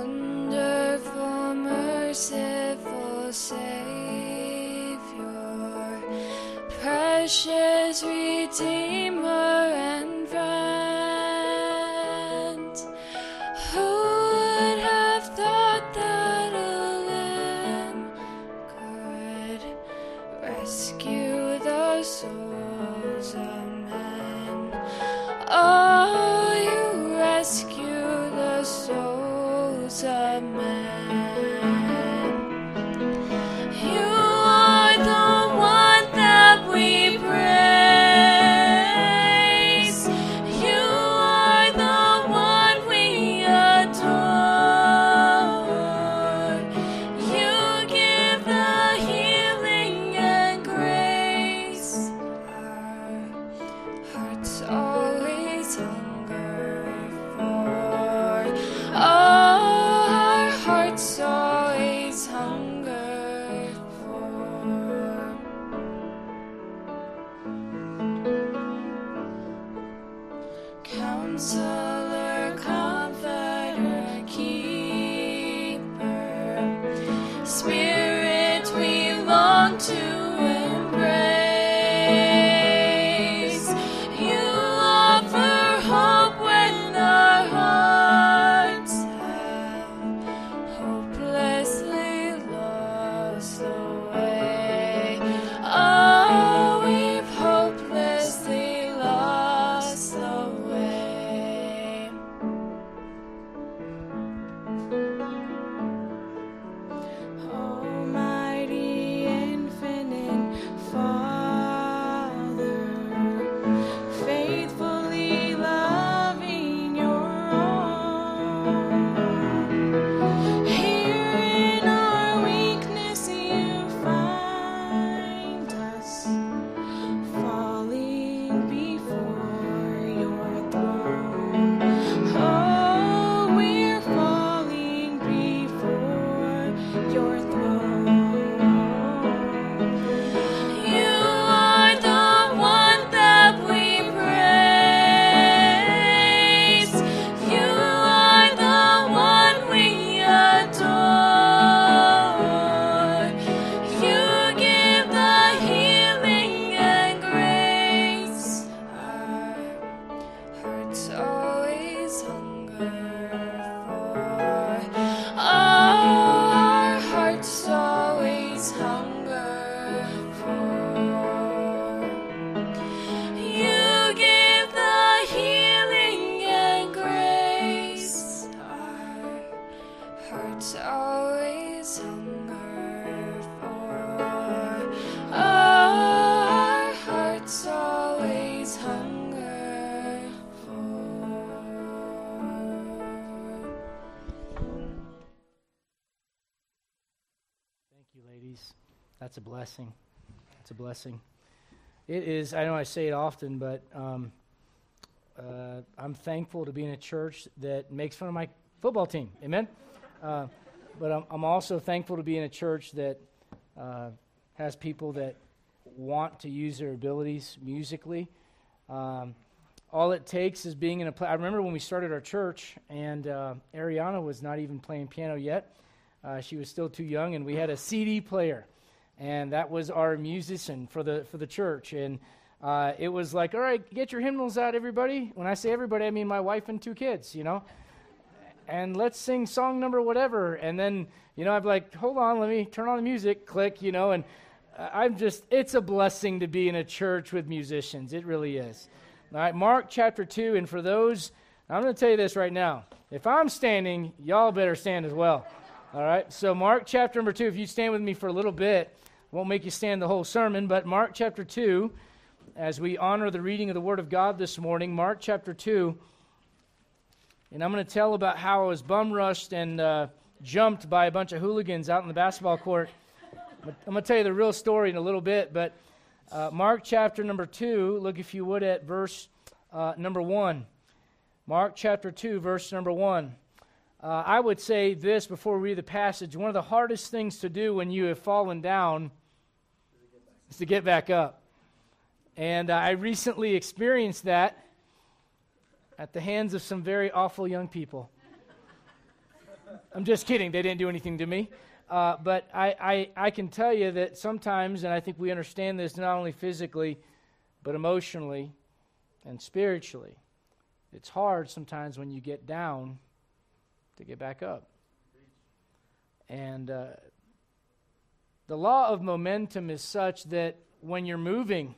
Wonderful, merciful Savior, precious Redeemer That's a blessing. It's a blessing. It is, I know I say it often, but um, uh, I'm thankful to be in a church that makes fun of my football team. Amen? Uh, but I'm, I'm also thankful to be in a church that uh, has people that want to use their abilities musically. Um, all it takes is being in a place. I remember when we started our church, and uh, Ariana was not even playing piano yet. Uh, she was still too young, and we had a CD player, and that was our musician for the for the church. And uh, it was like, all right, get your hymnals out, everybody. When I say everybody, I mean my wife and two kids, you know. And let's sing song number whatever. And then, you know, I'm like, hold on, let me turn on the music, click, you know. And uh, I'm just, it's a blessing to be in a church with musicians. It really is. All right, Mark chapter 2. And for those, I'm going to tell you this right now. If I'm standing, y'all better stand as well. All right, so Mark chapter number 2, if you stand with me for a little bit, won't make you stand the whole sermon, but Mark chapter 2, as we honor the reading of the Word of God this morning, Mark chapter 2, and I'm going to tell about how I was bum rushed and uh, jumped by a bunch of hooligans out in the basketball court. I'm going to tell you the real story in a little bit, but uh, Mark chapter number 2, look if you would at verse uh, number 1. Mark chapter 2, verse number 1. Uh, I would say this before we read the passage. One of the hardest things to do when you have fallen down is to get back up. And uh, I recently experienced that at the hands of some very awful young people. I'm just kidding. They didn't do anything to me. Uh, but I, I, I can tell you that sometimes, and I think we understand this not only physically, but emotionally and spiritually, it's hard sometimes when you get down to get back up. And uh, the law of momentum is such that when you're moving,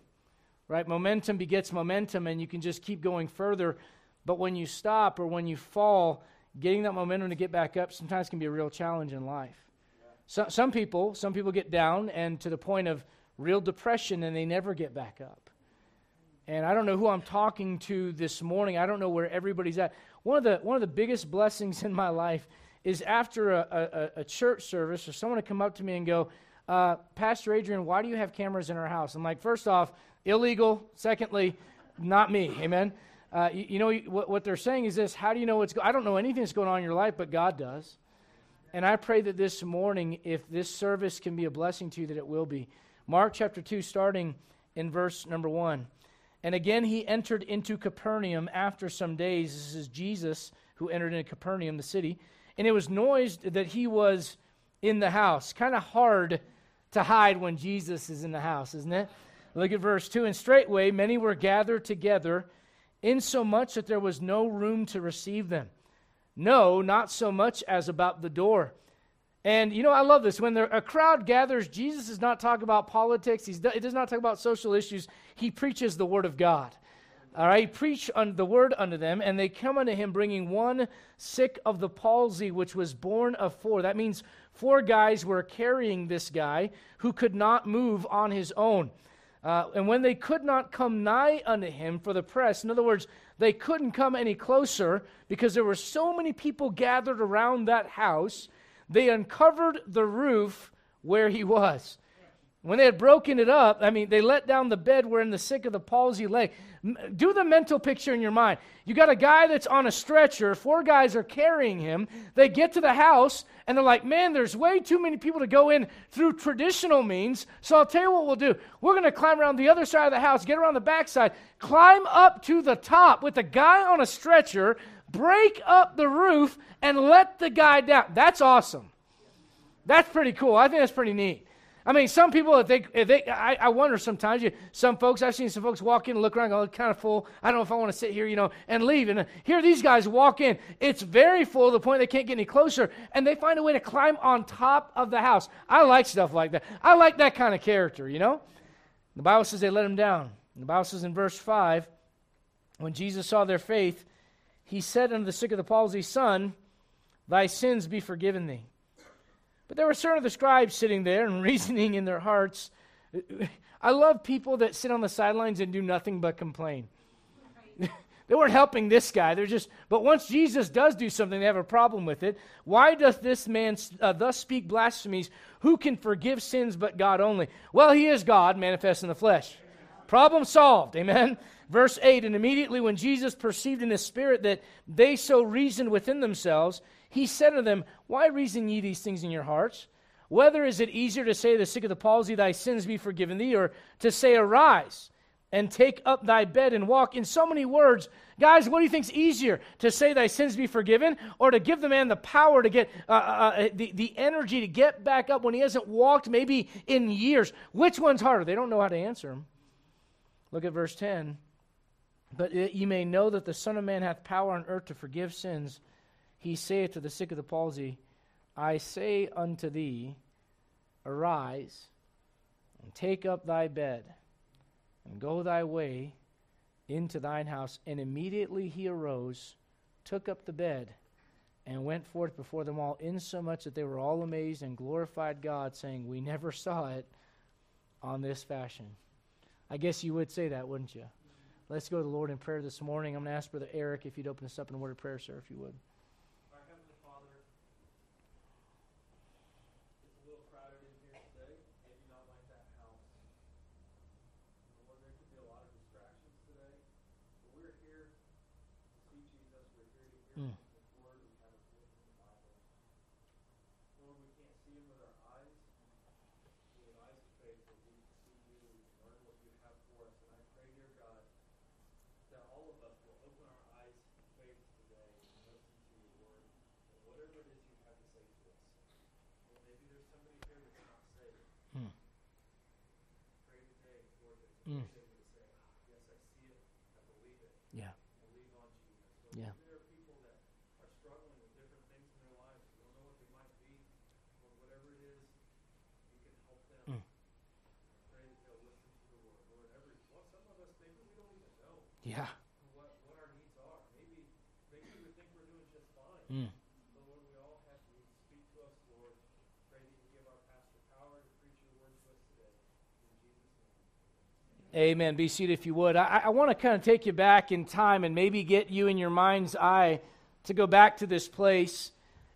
right, momentum begets momentum, and you can just keep going further. But when you stop or when you fall, getting that momentum to get back up sometimes can be a real challenge in life. So, some people, some people get down and to the point of real depression, and they never get back up. And I don't know who I'm talking to this morning. I don't know where everybody's at. One of the one of the biggest blessings in my life is after a, a, a church service, or someone to come up to me and go, uh, Pastor Adrian, why do you have cameras in our house? I'm like, first off, illegal. Secondly, not me. Amen. Uh, you, you, know what, what, they're saying is this: How do you know what's? I don't know anything that's going on in your life, but God does. And I pray that this morning, if this service can be a blessing to you, that it will be. Mark chapter two, starting in verse number one. And again, he entered into Capernaum after some days. This is Jesus who entered into Capernaum, the city. And it was noised that he was in the house. Kind of hard to hide when Jesus is in the house, isn't it? Look at verse 2. And straightway many were gathered together, insomuch that there was no room to receive them. No, not so much as about the door. And you know, I love this. When there, a crowd gathers, Jesus does not talk about politics. He does not talk about social issues. He preaches the word of God. All right, preach the word unto them, and they come unto him, bringing one sick of the palsy, which was born of four. That means four guys were carrying this guy who could not move on his own. Uh, and when they could not come nigh unto him for the press, in other words, they couldn't come any closer because there were so many people gathered around that house they uncovered the roof where he was. When they had broken it up, I mean, they let down the bed wherein the sick of the palsy lay. Do the mental picture in your mind. You got a guy that's on a stretcher, four guys are carrying him. They get to the house, and they're like, man, there's way too many people to go in through traditional means. So I'll tell you what we'll do. We're going to climb around the other side of the house, get around the backside, climb up to the top with the guy on a stretcher, break up the roof, and let the guy down. That's awesome. That's pretty cool. I think that's pretty neat. I mean, some people, if they, if they I, I wonder sometimes, you, some folks, I've seen some folks walk in and look around and go, kind of full. I don't know if I want to sit here, you know, and leave. And uh, here these guys walk in. It's very full to the point they can't get any closer. And they find a way to climb on top of the house. I like stuff like that. I like that kind of character, you know? The Bible says they let him down. The Bible says in verse 5, when Jesus saw their faith, he said unto the sick of the palsy, Son, thy sins be forgiven thee. But there were certain of the scribes sitting there and reasoning in their hearts. I love people that sit on the sidelines and do nothing but complain. they weren't helping this guy. They're just, but once Jesus does do something, they have a problem with it. Why doth this man uh, thus speak blasphemies? Who can forgive sins but God only? Well, he is God manifest in the flesh. Problem solved. Amen. Verse 8 And immediately when Jesus perceived in his spirit that they so reasoned within themselves, he said to them, Why reason ye these things in your hearts? Whether is it easier to say to the sick of the palsy, Thy sins be forgiven thee, or to say, Arise and take up thy bed and walk? In so many words, guys, what do you think is easier? To say, Thy sins be forgiven, or to give the man the power to get uh, uh, uh, the, the energy to get back up when he hasn't walked maybe in years? Which one's harder? They don't know how to answer him. Look at verse 10. But ye may know that the Son of Man hath power on earth to forgive sins he saith to the sick of the palsy, I say unto thee, Arise, and take up thy bed, and go thy way into thine house. And immediately he arose, took up the bed, and went forth before them all, insomuch that they were all amazed and glorified God, saying, We never saw it on this fashion. I guess you would say that, wouldn't you? Let's go to the Lord in prayer this morning. I'm going to ask Brother Eric if you'd open us up in a word of prayer, sir, if you would. interpreters Amen. Be seated if you would. I, I want to kind of take you back in time and maybe get you in your mind's eye to go back to this place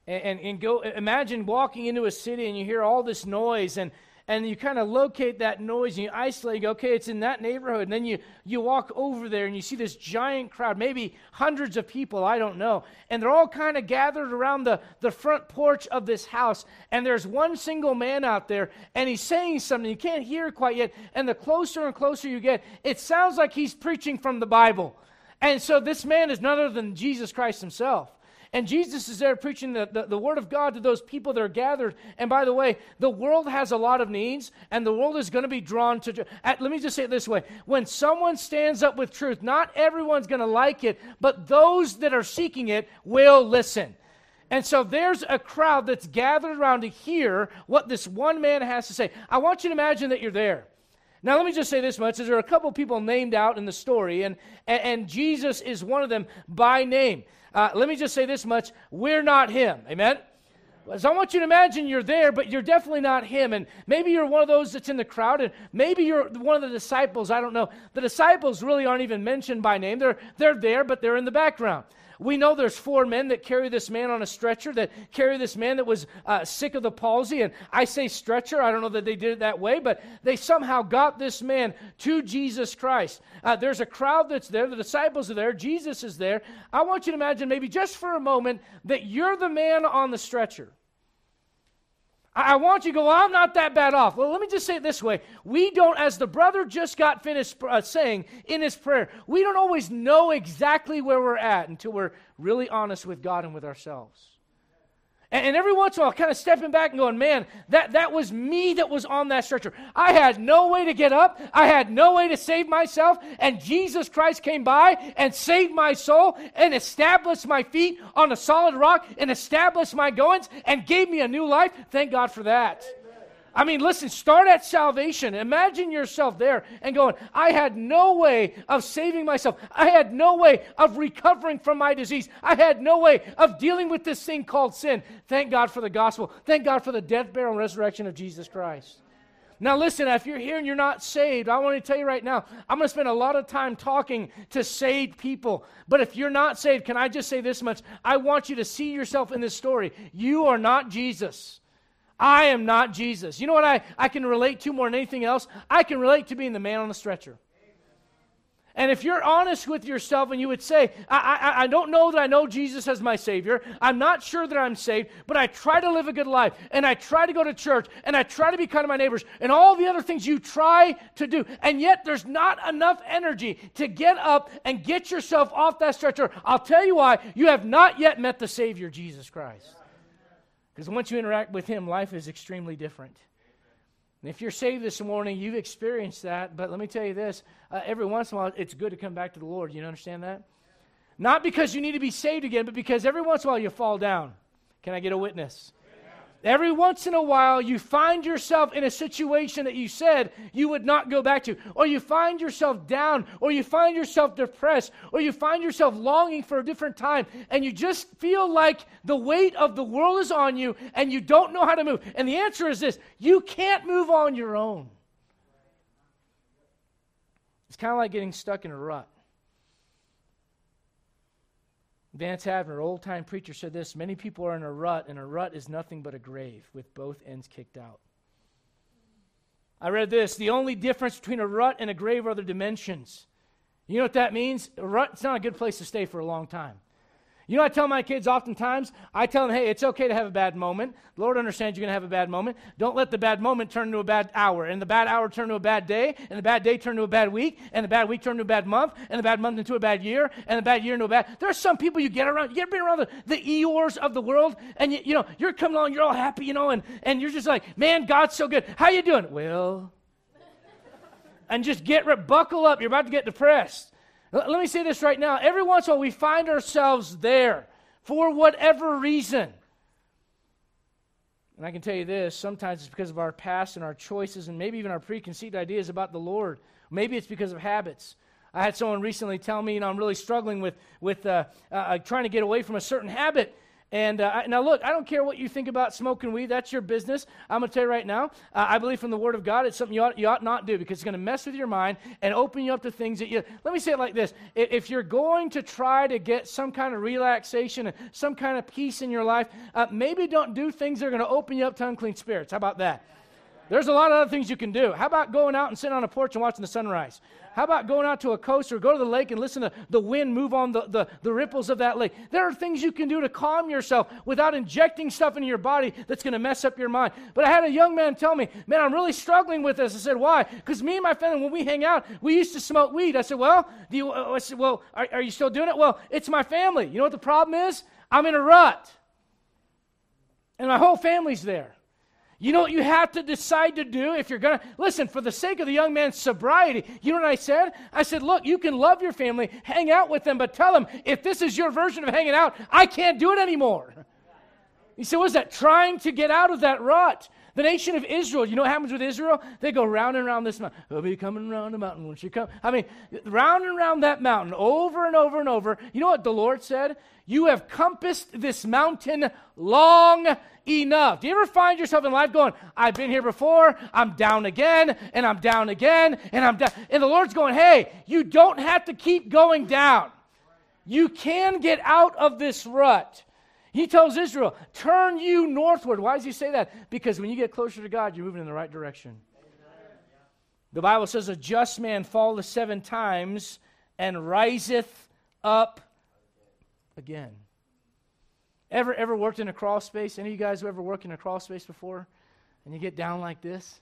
and, and, and go imagine walking into a city and you hear all this noise and and you kind of locate that noise and you isolate, you go, okay, it's in that neighborhood. And then you, you walk over there and you see this giant crowd, maybe hundreds of people, I don't know. And they're all kind of gathered around the, the front porch of this house. And there's one single man out there and he's saying something. You can't hear quite yet. And the closer and closer you get, it sounds like he's preaching from the Bible. And so this man is none other than Jesus Christ himself. And Jesus is there preaching the, the, the, Word of God to those people that are gathered. And by the way, the world has a lot of needs, and the world is going to be drawn to. Uh, let me just say it this way when someone stands up with truth, not everyone's going to like it, but those that are seeking it will listen. And so there's a crowd that's gathered around to hear what this one man has to say. I want you to imagine that you're there. Now, let me just say this much: is there are a couple people named out in the story, and, and, and Jesus is one of them by name. Uh, let me just say this much we're not him. Amen? So I want you to imagine you're there, but you're definitely not him. And maybe you're one of those that's in the crowd, and maybe you're one of the disciples. I don't know. The disciples really aren't even mentioned by name. They're, they're there, but they're in the background. We know there's four men that carry this man on a stretcher, that carry this man that was uh, sick of the palsy. And I say stretcher, I don't know that they did it that way, but they somehow got this man to Jesus Christ. Uh, there's a crowd that's there, the disciples are there, Jesus is there. I want you to imagine, maybe just for a moment, that you're the man on the stretcher. I want you to go, well, I'm not that bad off. Well, let me just say it this way. We don't, as the brother just got finished uh, saying in his prayer, we don't always know exactly where we're at until we're really honest with God and with ourselves. And, and every once in a while, kind of stepping back and going, man, that, that was me that was on that stretcher. I had no way to get up. I had no way to save myself. And Jesus Christ came by and saved my soul and established my feet on a solid rock and established my goings and gave me a new life. Thank God for that. I mean, listen, start at salvation. Imagine yourself there and going, I had no way of saving myself. I had no way of recovering from my disease. I had no way of dealing with this thing called sin. Thank God for the gospel. Thank God for the death, burial, and resurrection of Jesus Christ. Now, listen, if you're here and you're not saved, I want to tell you right now, I'm going to spend a lot of time talking to saved people. But if you're not saved, can I just say this much? I want you to see yourself in this story. You are not Jesus. I am not Jesus. You know what I, I can relate to more than anything else? I can relate to being the man on the stretcher. And if you're honest with yourself and you would say, I, I, I, don't know that I know Jesus as my Savior, I'm not sure that I'm saved, but I try to live a good life, and I try to go to church, and I try to be kind to my neighbors, and all the other things you try to do, and yet there's not enough energy to get up and get yourself off that stretcher, I'll tell you why. You have not yet met the Savior, Jesus Christ. Because once you interact with Him, life is extremely different. And if you're saved this morning, you've experienced that. But let me tell you this uh, every once in a while, it's good to come back to the Lord. You understand that? Not because you need to be saved again, but because every once in a while you fall down. Can I get a witness? Every once in a while, you find yourself in a situation that you said you would not go back to, or you find yourself down, or you find yourself depressed, or you find yourself longing for a different time, and you just feel like the weight of the world is on you and you don't know how to move. And the answer is this you can't move on your own. It's kind of like getting stuck in a rut. Vance Havner, old time preacher, said this Many people are in a rut, and a rut is nothing but a grave with both ends kicked out. I read this the only difference between a rut and a grave are the dimensions. You know what that means? A rut, it's not a good place to stay for a long time. You know, I tell my kids oftentimes, I tell them, hey, it's okay to have a bad moment. The Lord understands you're going to have a bad moment. Don't let the bad moment turn into a bad hour, and the bad hour turn into a bad day, and the bad day turn into a bad week, and the bad week turn into a bad month, and the bad month into a bad year, and the bad year into a bad. There are some people you get around, you get around the, the Eeyores of the world, and you, you know, you're coming along, you're all happy, you know, and, and you're just like, man, God's so good. How you doing? Well, and just get buckle up. You're about to get depressed. Let me say this right now. Every once in a while, we find ourselves there for whatever reason. And I can tell you this sometimes it's because of our past and our choices and maybe even our preconceived ideas about the Lord. Maybe it's because of habits. I had someone recently tell me, you know, I'm really struggling with, with uh, uh, uh trying to get away from a certain habit. And uh, now, look, I don't care what you think about smoking weed. That's your business. I'm going to tell you right now, uh, I believe from the Word of God, it's something you ought, you ought not do because it's going to mess with your mind and open you up to things that you. Let me say it like this if you're going to try to get some kind of relaxation and some kind of peace in your life, uh, maybe don't do things that are going to open you up to unclean spirits. How about that? There's a lot of other things you can do. How about going out and sitting on a porch and watching the sunrise? How about going out to a coast or go to the lake and listen to the wind move on the, the, the ripples of that lake? There are things you can do to calm yourself without injecting stuff into your body that's going to mess up your mind. But I had a young man tell me, Man, I'm really struggling with this. I said, Why? Because me and my family, when we hang out, we used to smoke weed. I said, Well, do you, uh, I said, well are, are you still doing it? Well, it's my family. You know what the problem is? I'm in a rut. And my whole family's there. You know what you have to decide to do if you're going to listen for the sake of the young man's sobriety. You know what I said? I said, Look, you can love your family, hang out with them, but tell them if this is your version of hanging out, I can't do it anymore. You said, What is that? Trying to get out of that rut. The nation of Israel, you know what happens with Israel? They go round and round this mountain. He'll be coming round the mountain once you come. I mean, round and round that mountain over and over and over. You know what the Lord said? You have compassed this mountain long enough. Do you ever find yourself in life going, I've been here before, I'm down again, and I'm down again, and I'm down. And the Lord's going, hey, you don't have to keep going down. You can get out of this rut. He tells Israel, turn you northward. Why does he say that? Because when you get closer to God, you're moving in the right direction. The Bible says, a just man falleth seven times and riseth up again. Ever ever worked in a crawl space? Any of you guys who ever worked in a crawl space before? And you get down like this,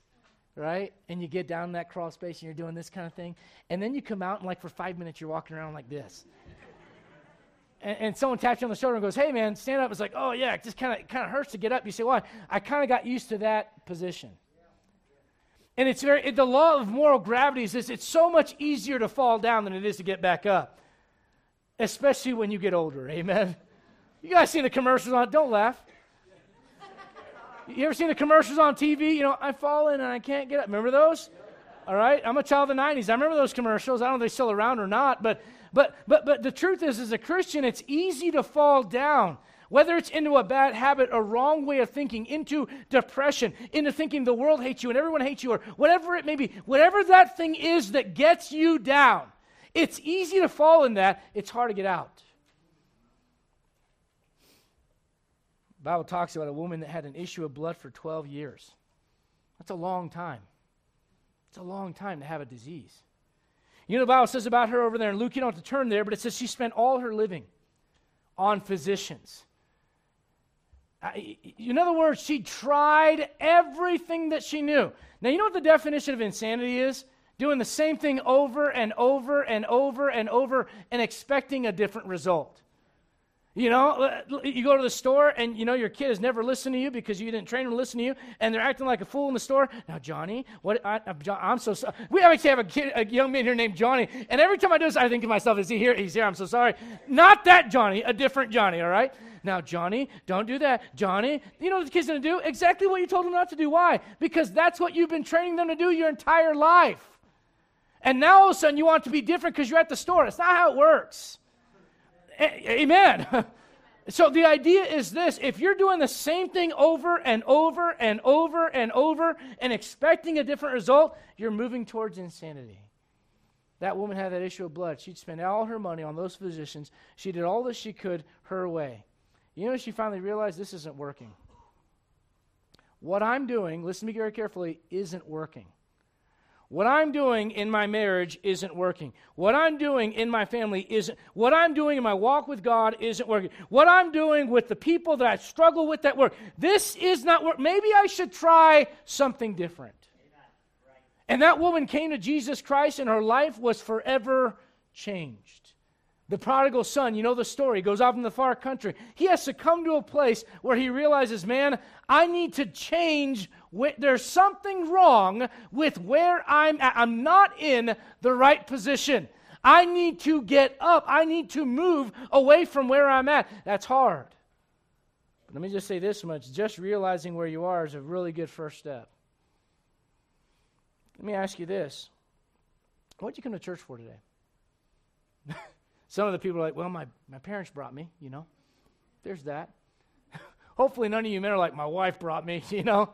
right? And you get down in that crawl space and you're doing this kind of thing. And then you come out and like for five minutes you're walking around like this and, and, someone taps you on the shoulder and goes, "Hey, man, stand up." It's like, "Oh yeah, it just kind of kind of hurts to get up." You say, "Why?" I kind of got used to that position. And it's very it, the law of moral gravity is this: it's so much easier to fall down than it is to get back up, especially when you get older. Amen. You guys seen the commercials on? Don't laugh. You ever seen the commercials on TV? You know, I fall in and I can't get up. Remember those? All right, I'm a child of the '90s. I remember those commercials. I don't know if they're still around or not, but but, but, but the truth is, as a Christian, it's easy to fall down. Whether it's into a bad habit, a wrong way of thinking, into depression, into thinking the world hates you and everyone hates you, or whatever it may be, whatever that thing is that gets you down, it's easy to fall in that. It's hard to get out. The Bible talks about a woman that had an issue of blood for 12 years. That's a long time. It's a long time to have a disease. You know, the Bible says about her over there in Luke, you don't have to turn there, but it says she spent all her living on physicians. In other words, she tried everything that she knew. Now, you know what the definition of insanity is? Doing the same thing over and over and over and over and expecting a different result. You know, uh, you go to the store and you know your kid has never listened to you because you didn't train them to listen to you, and they're acting like a fool in the store. Now, Johnny, what? I, am so sorry. We actually have a kid, a young man here named Johnny, and every time I do this, I think to myself, "Is he here? He's here. I'm so sorry." Not that Johnny, a different Johnny. All right. Now, Johnny, don't do that. Johnny, you know what the kid's going to do? Exactly what you told him not to do. Why? Because that's what you've been training them to do your entire life. And now all of a sudden you want to be different because you're at the store. It's not how it works. Amen. so the idea is this if you're doing the same thing over and over and over and over and expecting a different result, you're moving towards insanity. That woman had that issue of blood. She'd spent all her money on those physicians. She did all that she could her way. You know, she finally realized this isn't working. What I'm doing, listen to me very carefully, isn't working. What I'm doing in my marriage isn't working. What I'm doing in my family isn't. What I'm doing in my walk with God isn't working. What I'm doing with the people that I struggle with that work, this is not work. Maybe I should try something different. And that woman came to Jesus Christ and her life was forever changed. The prodigal son, you know the story, goes off in the far country. He has to come to a place where he realizes, man, I need to change. There's something wrong with where I'm at. I'm not in the right position. I need to get up. I need to move away from where I'm at. That's hard. But let me just say this much just realizing where you are is a really good first step. Let me ask you this What did you come to church for today? Some of the people are like, well, my, my parents brought me, you know. There's that. Hopefully, none of you men are like, my wife brought me, you know.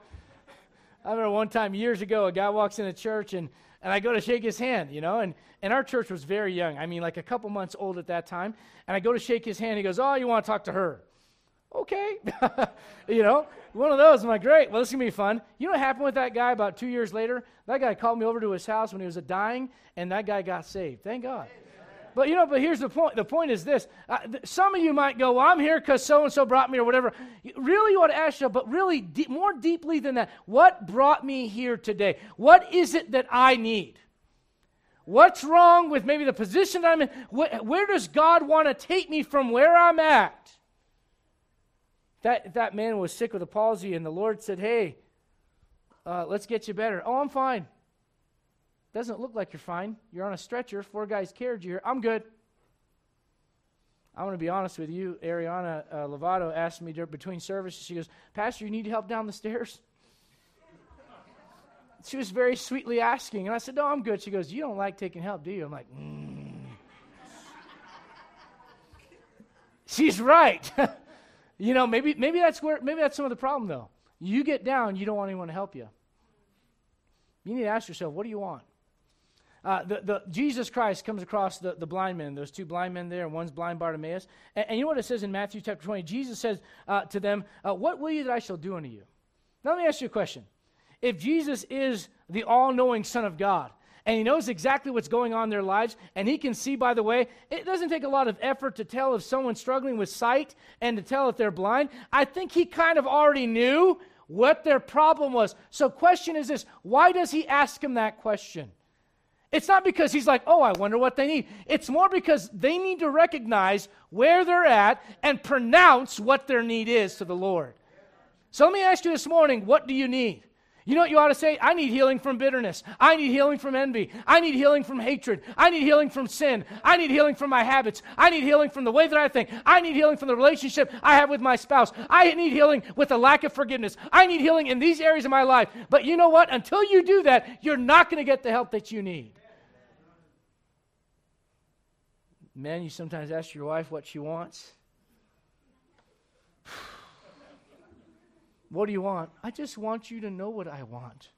I remember one time years ago, a guy walks into church and, and I go to shake his hand, you know, and, and our church was very young. I mean, like a couple months old at that time. And I go to shake his hand. He goes, Oh, you want to talk to her? Okay. you know, one of those. I'm like, Great. Well, this is going to be fun. You know what happened with that guy about two years later? That guy called me over to his house when he was dying, and that guy got saved. Thank God. But you know, but here's the point. The point is this: uh, th- some of you might go, "Well, I'm here because so and so brought me," or whatever. Really, you ought to ask yourself, but really, de- more deeply than that, what brought me here today? What is it that I need? What's wrong with maybe the position that I'm in? Wh- where does God want to take me from where I'm at? That that man was sick with a palsy, and the Lord said, "Hey, uh, let's get you better." Oh, I'm fine. Doesn't look like you're fine. You're on a stretcher. Four guys carried you here. I'm good. I want to be honest with you. Ariana uh, Lovato asked me between services, she goes, Pastor, you need help down the stairs? she was very sweetly asking. And I said, No, I'm good. She goes, You don't like taking help, do you? I'm like, mm. She's right. you know, maybe, maybe that's where maybe that's some of the problem though. You get down, you don't want anyone to help you. You need to ask yourself, what do you want? Uh, the, the, Jesus Christ comes across the, the blind men. There's two blind men there, and one's blind Bartimaeus. And, and you know what it says in Matthew chapter 20? Jesus says uh, to them, uh, What will you that I shall do unto you? Now, let me ask you a question. If Jesus is the all knowing Son of God, and he knows exactly what's going on in their lives, and he can see, by the way, it doesn't take a lot of effort to tell if someone's struggling with sight and to tell if they're blind. I think he kind of already knew what their problem was. So, question is this why does he ask him that question? It's not because he's like, oh, I wonder what they need. It's more because they need to recognize where they're at and pronounce what their need is to the Lord. So let me ask you this morning what do you need? You know what you ought to say? I need healing from bitterness. I need healing from envy. I need healing from hatred. I need healing from sin. I need healing from my habits. I need healing from the way that I think. I need healing from the relationship I have with my spouse. I need healing with a lack of forgiveness. I need healing in these areas of my life. But you know what? Until you do that, you're not going to get the help that you need. Men, you sometimes ask your wife what she wants. what do you want? I just want you to know what I want.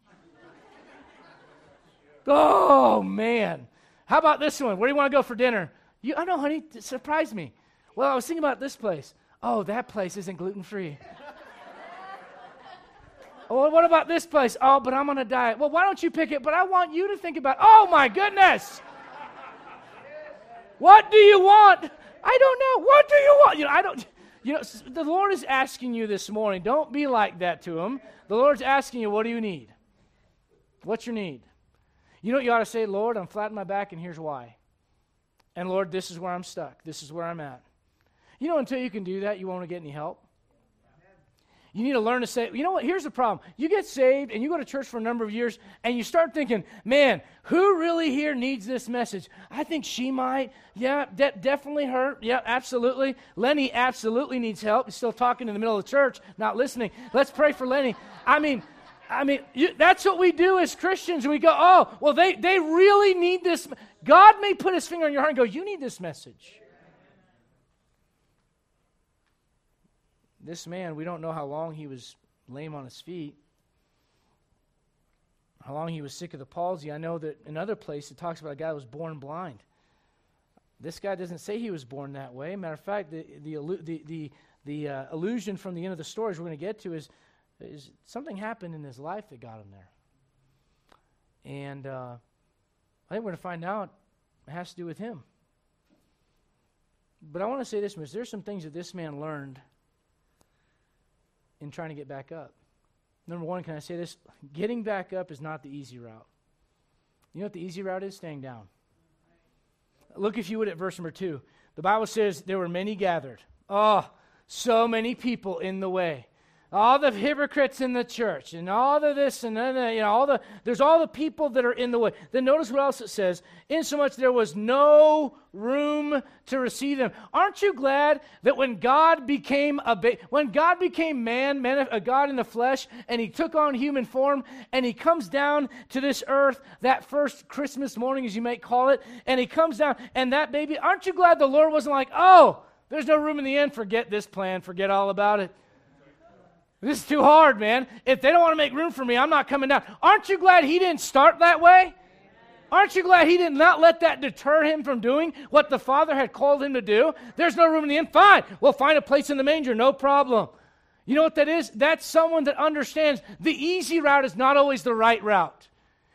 oh, man. How about this one? Where do you want to go for dinner? You, I know, honey, surprise me. Well, I was thinking about this place. Oh, that place isn't gluten free. well, what about this place? Oh, but I'm on a diet. Well, why don't you pick it? But I want you to think about, oh my goodness. What do you want? I don't know. What do you want? You know, I don't. You know, the Lord is asking you this morning. Don't be like that to Him. The Lord's asking you, what do you need? What's your need? You know you ought to say, Lord, I'm flat on my back, and here's why. And Lord, this is where I'm stuck. This is where I'm at. You know, until you can do that, you won't get any help. You need to learn to say, you know what? Here's the problem. You get saved and you go to church for a number of years and you start thinking, man, who really here needs this message? I think she might. Yeah, de- definitely her. Yeah, absolutely. Lenny absolutely needs help. He's still talking in the middle of the church, not listening. Let's pray for Lenny. I mean, I mean, you, that's what we do as Christians. We go, oh, well, they, they really need this. God may put his finger on your heart and go, you need this message. This man, we don't know how long he was lame on his feet, how long he was sick of the palsy. I know that in other places it talks about a guy who was born blind. This guy doesn't say he was born that way. Matter of fact, the, the, the, the, the uh, illusion from the end of the stories we're going to get to is, is something happened in his life that got him there. And uh, I think we're going to find out it has to do with him. But I want to say this, There's some things that this man learned in trying to get back up. Number one, can I say this? Getting back up is not the easy route. You know what the easy route is? Staying down. Look, if you would, at verse number two. the Bible says there were many gathered. Oh, so many people in the way all the hypocrites in the church and all the this and then you know all the there's all the people that are in the way. Then notice what else it says. Insomuch there was no room to receive them. Aren't you glad that when god became a ba- when god became man man a god in the flesh and he took on human form and he comes down to this earth that first christmas morning as you might call it and he comes down and that baby aren't you glad the lord wasn't like oh there's no room in the end. Forget this plan. Forget all about it this is too hard, man. If they don't want to make room for me, I'm not coming down. Aren't you glad he didn't start that way? Aren't you glad he did not let that deter him from doing what the Father had called him to do? There's no room in the inn. Fine. We'll find a place in the manger. No problem. You know what that is? That's someone that understands the easy route is not always the right route.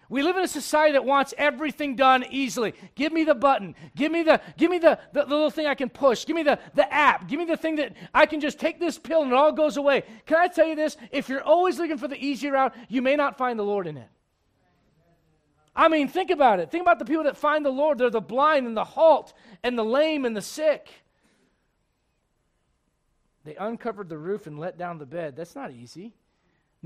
We live in a society that wants everything done easily. Give me the button. Give me the give me the, the, the, little thing I can push. Give me the, the app. Give me the thing that I can just take this pill and it all goes away. Can I tell you this? If you're always looking for the easy route, you may not find the Lord in it. I mean, think about it. Think about the people that find the Lord. They're the blind and the halt and the lame and the sick. They uncovered the roof and let down the bed. That's not easy.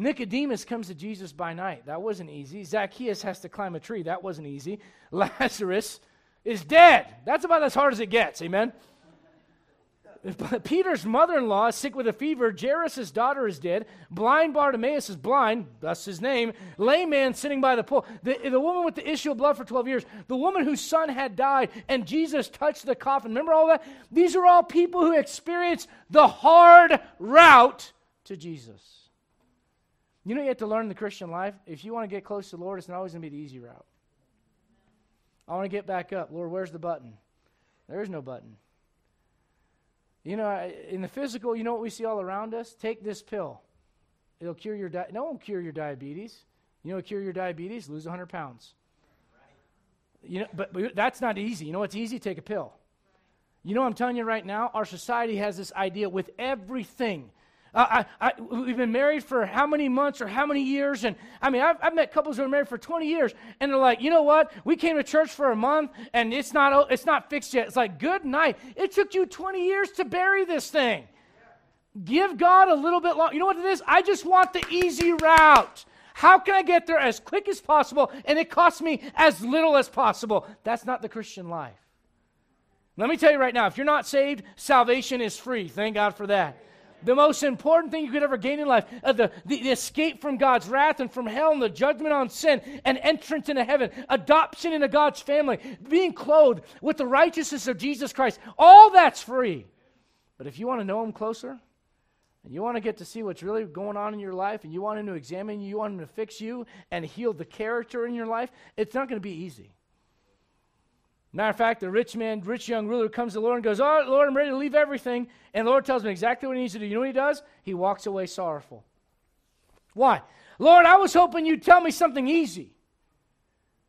Nicodemus comes to Jesus by night. That wasn't easy. Zacchaeus has to climb a tree. That wasn't easy. Lazarus is dead. That's about as hard as it gets. Amen. Peter's mother in law is sick with a fever. Jairus' daughter is dead. Blind Bartimaeus is blind, thus his name. Lame man sitting by the pool. The, the woman with the issue of blood for 12 years. The woman whose son had died, and Jesus touched the coffin. Remember all that? These are all people who experience the hard route to Jesus. You know, you have to learn the Christian life. If you want to get close to the Lord, it's not always going to be the easy route. I want to get back up. Lord, where's the button? There is no button. You know, in the physical, you know what we see all around us? Take this pill. It'll cure your di- no, won't cure your diabetes. You know cure your diabetes? Lose 100 pounds. You know, but, but that's not easy. You know what's easy? Take a pill. You know, I'm telling you right now, our society has this idea with everything I, I, we've been married for how many months or how many years? And I mean, I've, I've met couples who are married for 20 years, and they're like, you know what? We came to church for a month, and it's not, it's not fixed yet. It's like, good night. It took you 20 years to bury this thing. Give God a little bit long. You know what it is? I just want the easy route. How can I get there as quick as possible and it costs me as little as possible? That's not the Christian life. Let me tell you right now if you're not saved, salvation is free. Thank God for that the most important thing you could ever gain in life uh, the, the, the, escape from God's wrath and from hell and the judgment on sin and entrance into heaven, adoption into God's family, being clothed with the righteousness of Jesus Christ. All that's free. But if you want to know Him closer, and you want to get to see what's really going on in your life, and you want Him to examine you, you want Him to fix you and heal the character in your life, it's not going to be easy. Matter of fact, the rich man, rich young ruler comes to the Lord and goes, Oh, Lord, I'm ready to leave everything. And the Lord tells him exactly what he needs to do. You know what he does? He walks away sorrowful. Why? Lord, I was hoping you'd tell me something easy.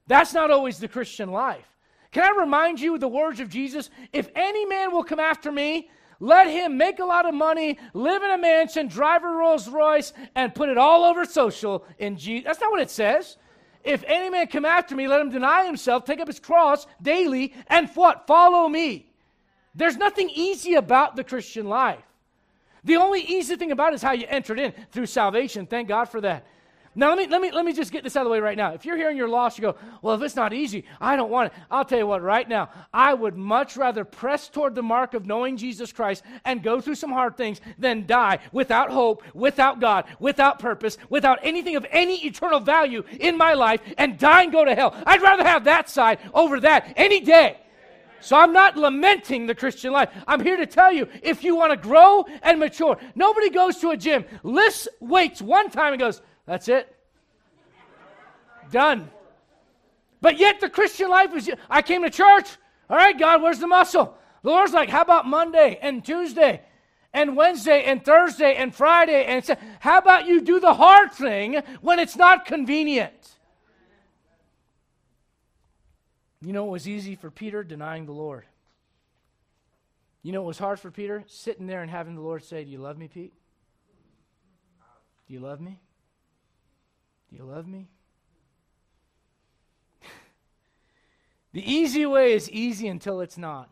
That's not always the Christian life. Can I remind you of the words of Jesus? If any man will come after me, let him make a lot of money, live in a mansion, drive a Rolls Royce, and put it all over social in Jesus. That's not what it says. If any man come after me, let him deny himself, take up his cross daily, and what? Follow me. There's nothing easy about the Christian life. The only easy thing about it is how you entered in through salvation. Thank God for that. Now, let me, let, me, let me just get this out of the way right now. If you're here and you're lost, you go, well, if it's not easy, I don't want it. I'll tell you what, right now, I would much rather press toward the mark of knowing Jesus Christ and go through some hard things than die without hope, without God, without purpose, without anything of any eternal value in my life and die and go to hell. I'd rather have that side over that any day. So I'm not lamenting the Christian life. I'm here to tell you if you want to grow and mature, nobody goes to a gym, lifts weights one time and goes, that's it. Done. But yet the Christian life is I came to church. All right, God, where's the muscle? The Lord's like, how about Monday and Tuesday and Wednesday and Thursday and Friday? And say, how about you do the hard thing when it's not convenient? You know, it was easy for Peter denying the Lord. You know, it was hard for Peter sitting there and having the Lord say, Do you love me, Pete? Do you love me? Do you love me? the easy way is easy until it's not.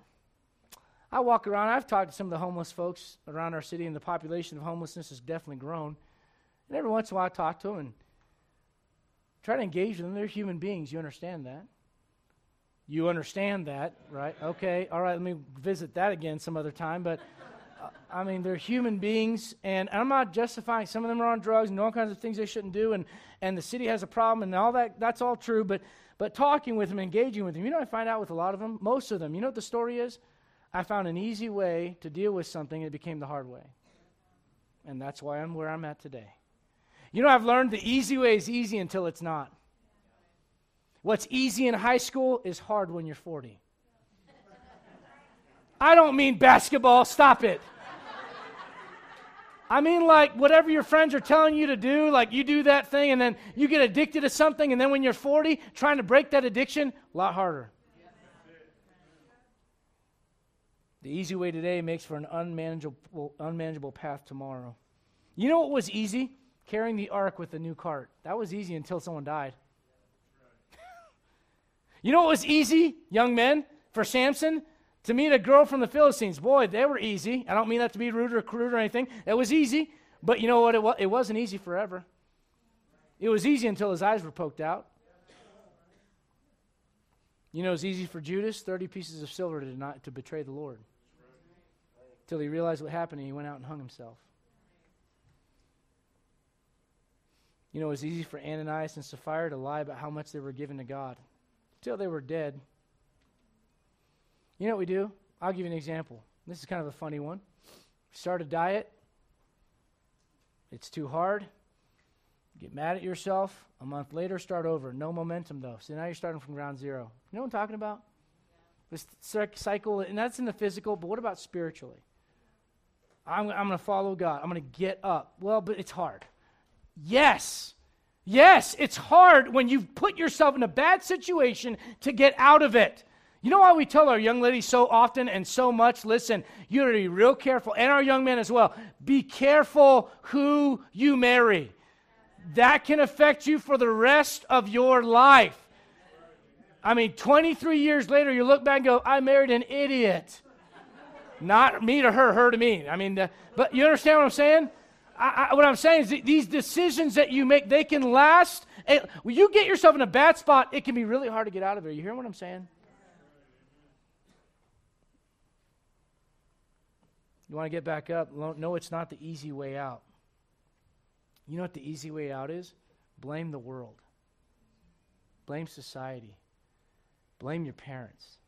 I walk around, I've talked to some of the homeless folks around our city, and the population of homelessness has definitely grown. And every once in a while, I talk to them and try to engage them. They're human beings. You understand that? You understand that, right? Okay, all right, let me visit that again some other time. But I mean, they're human beings, and I'm not justifying some of them are on drugs and all kinds of things they shouldn't do, and, and the city has a problem, and all that, that's all true. But, but talking with them, engaging with them, you know, I find out with a lot of them, most of them, you know what the story is? I found an easy way to deal with something, it became the hard way. And that's why I'm where I'm at today. You know, I've learned the easy way is easy until it's not. What's easy in high school is hard when you're 40. I don't mean basketball, stop it. I mean, like, whatever your friends are telling you to do, like, you do that thing and then you get addicted to something, and then when you're 40, trying to break that addiction, a lot harder. The easy way today makes for an unmanageable, unmanageable path tomorrow. You know what was easy? Carrying the ark with the new cart. That was easy until someone died. you know what was easy, young men, for Samson? To meet a girl from the Philistines. Boy, they were easy. I don't mean that to be rude or crude or anything. It was easy. But you know what? It, was, it wasn't easy forever. It was easy until his eyes were poked out. You know, it was easy for Judas, 30 pieces of silver to, not, to betray the Lord. Till he realized what happened and he went out and hung himself. You know, it was easy for Ananias and Sapphira to lie about how much they were given to God till they were dead. You know what we do? I'll give you an example. This is kind of a funny one. Start a diet, it's too hard. Get mad at yourself. A month later, start over. No momentum, though. So now you're starting from ground zero. You know what I'm talking about? This cycle, and that's in the physical, but what about spiritually? I'm, I'm going to follow God. I'm going to get up. Well, but it's hard. Yes. Yes, it's hard when you've put yourself in a bad situation to get out of it. You know why we tell our young ladies so often and so much? Listen, you gotta be real careful, and our young men as well. Be careful who you marry. That can affect you for the rest of your life. I mean, 23 years later, you look back and go, I married an idiot. Not me to her, her to me. I mean, uh, but you understand what I'm saying? I, I, what I'm saying is these decisions that you make, they can last. when you get yourself in a bad spot, it can be really hard to get out of there. You hear what I'm saying? You want to get back up? No, it's not the easy way out. You know what the easy way out is? Blame the world, blame society, blame your parents.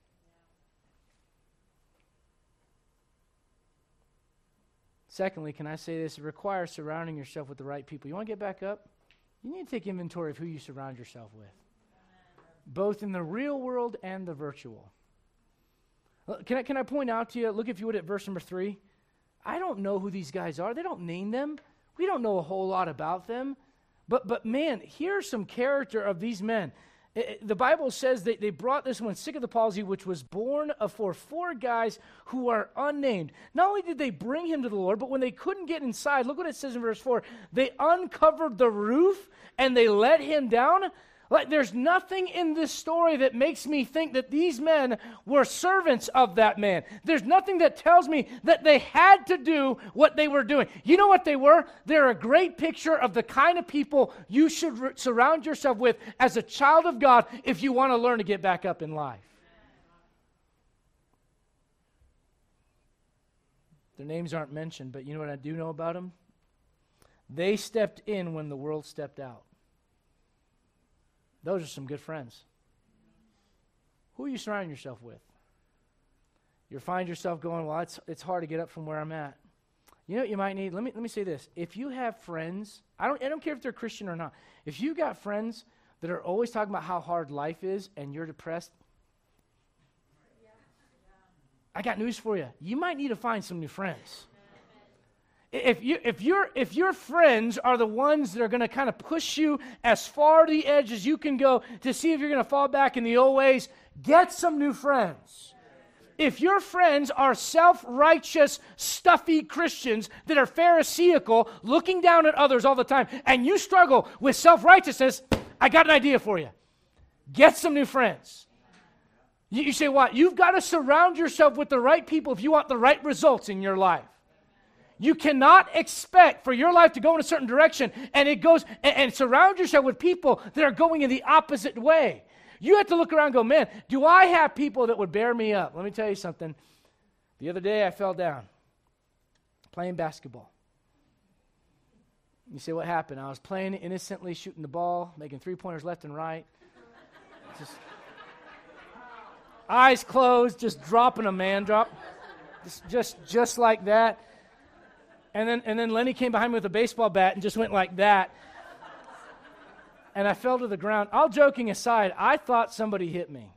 Secondly, can I say this? It requires surrounding yourself with the right people. You want to get back up? You need to take inventory of who you surround yourself with, both in the real world and the virtual. Can I, can I point out to you, look if you would at verse number three. I don't know who these guys are. They don't name them. We don't know a whole lot about them. But, but man, here's some character of these men. It, the Bible says that they brought this one sick of the palsy, which was borne for four guys who are unnamed. Not only did they bring him to the Lord, but when they couldn't get inside, look what it says in verse 4 they uncovered the roof and they let him down. Like, there's nothing in this story that makes me think that these men were servants of that man. There's nothing that tells me that they had to do what they were doing. You know what they were? They're a great picture of the kind of people you should re- surround yourself with as a child of God if you want to learn to get back up in life. Their names aren't mentioned, but you know what I do know about them? They stepped in when the world stepped out. Those are some good friends. Who are you surrounding yourself with? You find yourself going, well, it's, it's hard to get up from where I'm at. You know what you might need? Let me, let me say this. If you have friends, I don't, I don't care if they're Christian or not. If you got friends that are always talking about how hard life is and you're depressed, I got news for you. You might need to find some new friends if, you, if, your, if your friends are the ones that are going to kind of push you as far to the edge as you can go to see if you're going to fall back in the old ways, get some new friends. If your friends are self righteous, stuffy Christians that are Pharisaical, looking down at others all the time, and you struggle with self righteousness, I got an idea for you. Get some new friends. You, you say, what? You've got to surround yourself with the right people if you want the right results in your life. You cannot expect for your life to go in a certain direction and it goes and, and, surround yourself with people that are going in the opposite way. You have to look around and go, man, do I have people that would bear me up? Let me tell you something. The other day I fell down playing basketball. You say, what happened? I was playing innocently, shooting the ball, making three pointers left and right. Just eyes closed, just dropping a man drop. Just, just, just like that. And then, and then Lenny came behind me with a baseball bat and just went like that. And I fell to the ground. All joking aside, I thought somebody hit me.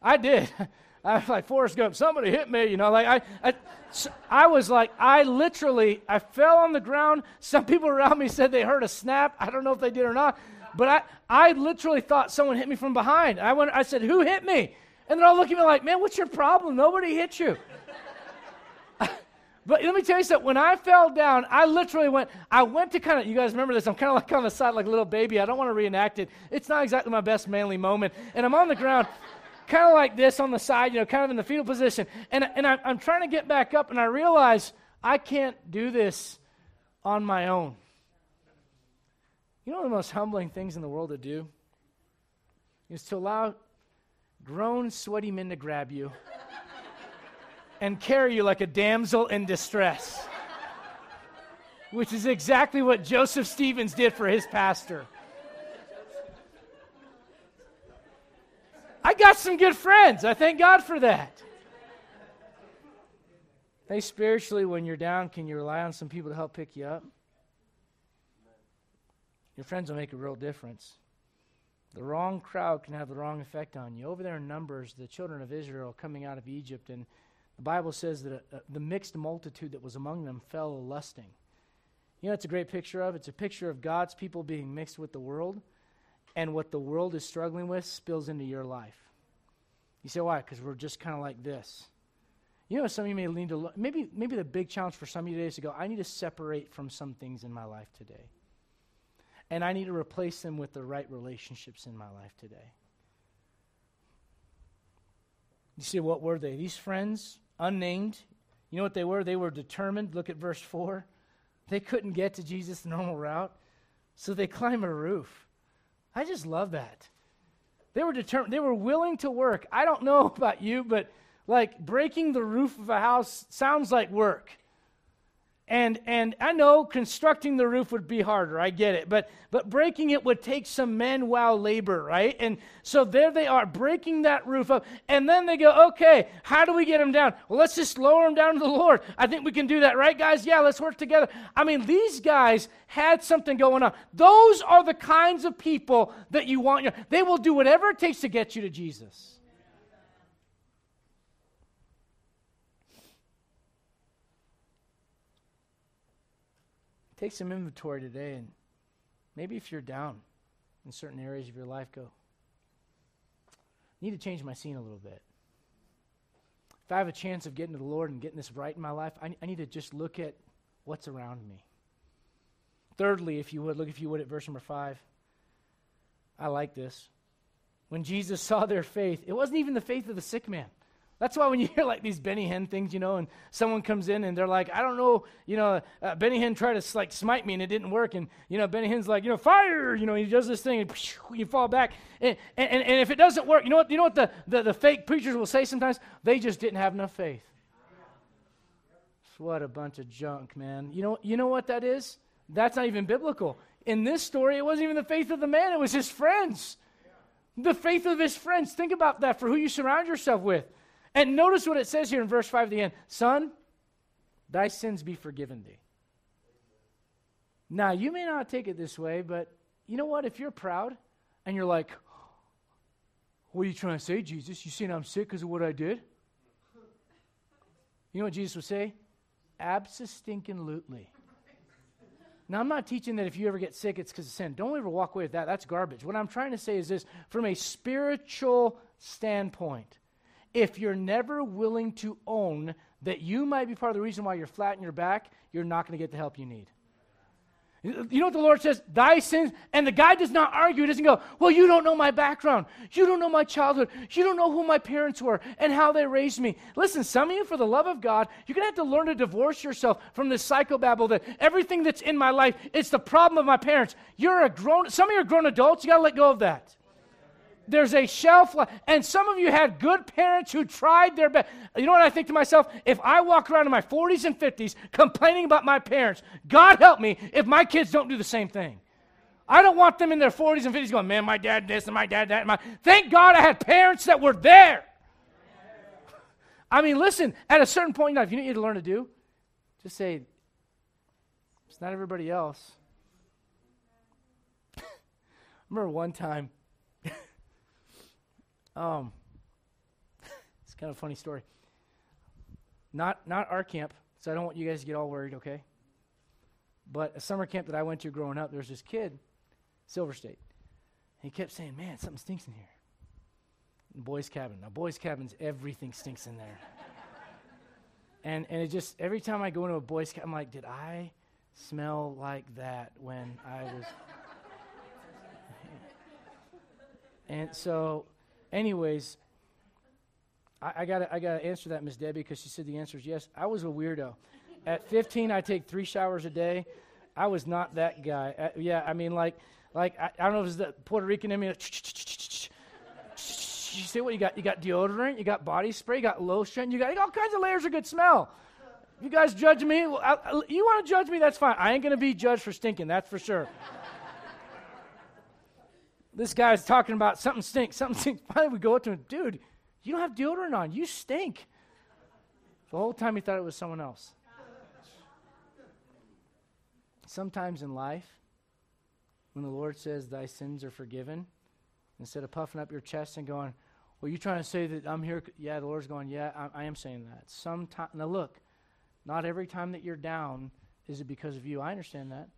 I did. I was like, Forrest Gump, somebody hit me. You know, like I, I, I was like, I literally, I fell on the ground. Some people around me said they heard a snap. I don't know if they did or not. But I, I literally thought someone hit me from behind. I went, I said, who hit me? And they're all looking at me like, man, what's your problem? Nobody hit you. But let me tell you something. When I fell down, I literally went, I went to kind of, you guys remember this, I'm kind of like on the side like a little baby. I don't want to reenact it. It's not exactly my best manly moment. And I'm on the ground, kind of like this on the side, you know, kind of in the fetal position. And, and I, I'm trying to get back up, and I realize I can't do this on my own. You know the most humbling things in the world to do? Is to allow grown, sweaty men to grab you and carry you like a damsel in distress, which is exactly what Joseph Stevens did for his pastor. I got some good friends. I thank God for that. Hey, spiritually, when you're down, can you rely on some people to help pick you up? Your friends will make a real difference. The wrong crowd can have the wrong effect on you. Over there in Numbers, the children of Israel coming out of Egypt, and the Bible says that uh, the mixed multitude that was among them fell lusting. You know, it's a great picture of? It's a picture of God's people being mixed with the world, and what the world is struggling with spills into your life. You say, why? Because we're just kind of like this. You know, some of you may need to maybe, maybe the big challenge for some of you today is to go, I need to separate from some things in my life today. And I need to replace them with the right relationships in my life today. You see, what were they? These friends unnamed. You know what they were? They were determined. Look at verse 4. They couldn't get to Jesus normal route, so they climb a roof. I just love that. They were determined, they were willing to work. I don't know about you, but like breaking the roof of a house sounds like work. And, and I know constructing the roof would be harder. I get it. But, but breaking it would take some man wow labor, right? And so there they are, breaking that roof up. And then they go, okay, how do we get them down? Well, let's just lower them down to the Lord. I think we can do that, right, guys? Yeah, let's work together. I mean, these guys had something going on. Those are the kinds of people that you want. They will do whatever it takes to get you to Jesus. Take some inventory today and maybe if you're down in certain areas of your life, go, need to change my scene a little bit. If I have a chance of getting to the Lord and getting this right in my life, I, I need to just look at what's around me. Thirdly, if you would, look if you would at verse number five. I like this. When Jesus saw their faith, it wasn't even the faith of the sick man. That's why when you hear like these Benny Hinn things, you know, and someone comes in and they're like, I don't know, you know, uh, Benny Hinn tried to like smite me and it didn't work. And, you know, Benny Hinn's like, you know, fire, you know, he does this thing and you fall back. And, and, and if it doesn't work, you know what, you know what the, the, the fake preachers will say sometimes? They just didn't have enough faith. What a bunch of junk, man. You know, you know what that is? That's not even biblical. In this story, it wasn't even the faith of the man, it was his friends. The faith of his friends. Think about that for who you surround yourself with. And notice what it says here in verse 5 at the end Son, thy sins be forgiven thee. Now, you may not take it this way, but you know what? If you're proud and you're like, what are you trying to say, Jesus? You saying I'm sick because of what I did? You know what Jesus would say? Abstinently. Now, I'm not teaching that if you ever get sick, it's because of sin. Don't ever walk away with that. That's garbage. What I'm trying to say is this from a spiritual standpoint, if you're never willing to own that you might be part of the reason why you're flat in your back, you're not going to get the help you need. You know what the Lord says? Thy sins. And the guy does not argue. He doesn't go, Well, you don't know my background. You don't know my childhood. You don't know who my parents were and how they raised me. Listen, some of you, for the love of God, you're going to have to learn to divorce yourself from this psychobabble that everything that's in my life, it's the problem of my parents. You're a grown, some of you are grown adults. You got to let go of that there's a shelf life. And some of you had good parents who tried their best. You know what I think to myself? If I walk around in my 40s and 50s complaining about my parents, God help me if my kids don't do the same thing. I don't want them in their 40s and 50s going, man, my dad this and my dad that. And my... Thank God I had parents that were there. I mean, listen, at a certain point in life, you you need to learn to do? Just say, it's not everybody else. remember one time um, it's kind of a funny story. Not not our camp, so I don't want you guys to get all worried, okay? But a summer camp that I went to growing up, there was this kid, Silver State. He kept saying, "Man, something stinks in here." In boys' cabin. Now, boys' cabins, everything stinks in there. and and it just every time I go into a boys' cabin, I'm like, did I smell like that when I was? and so Anyways, I, I got I got to answer that, Miss Debbie, because she said the answer is yes. I was a weirdo. At 15, I take three showers a day. I was not that guy. Uh, yeah, I mean, like, like I, I, don't know if it's the Puerto Rican in me. You see what you got? You got deodorant, you got body spray, you got lotion, you got, you got all kinds of layers of good smell. You guys judge me? Well, I, you want to judge me? That's fine. I ain't to be judged for stinking, that's for sure this guy's talking about something stinks, something stinks. Finally, we go up to him, dude, you don't have deodorant on. You stink. The whole time he thought it was someone else. Sometimes in life, when the Lord says, Thy sins are forgiven, instead of puffing up your chest and going, Well, you trying to say that I'm here? Yeah, the Lord's going, Yeah, I, I am saying that. Sometime, now look, not every time that you're down is it because of you. I understand that.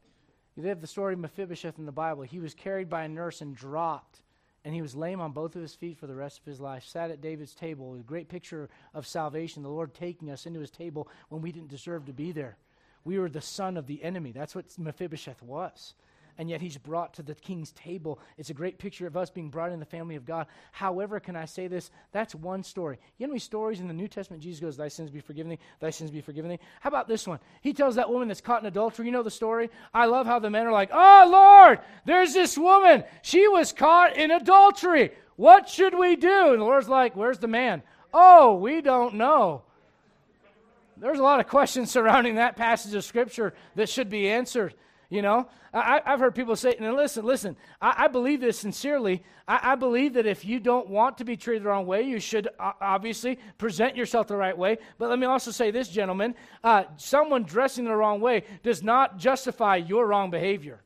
You have the story of Mephibosheth in the Bible. He was carried by a nurse and dropped, and he was lame on both of his feet for the rest of his life. Sat at David's table, a great picture of salvation, the Lord taking us into his table when we didn't deserve to be there. We were the son of the enemy. That's what Mephibosheth was and yet he's brought to the king's table. It's a great picture of us being brought in the family of God. However, can I say this? That's one story. You know many stories in the New Testament Jesus goes, Thy sins be forgiven thee, thy sins be forgiven thee? How about this one? He tells that woman that's caught in adultery, you know the story? I love how the men are like, Oh Lord, there's this woman. She was caught in adultery. What should we do? And the Lord's like, Where's the man? Oh, we don't know. There's a lot of questions surrounding that passage of Scripture that should be answered. You know, I, have heard people say, and listen, listen, I, I believe this sincerely. I, I, believe that if you don't want to be treated the wrong way, you should obviously present yourself the right way. But let me also say this, gentlemen uh, someone dressing the wrong way does not justify your wrong behavior.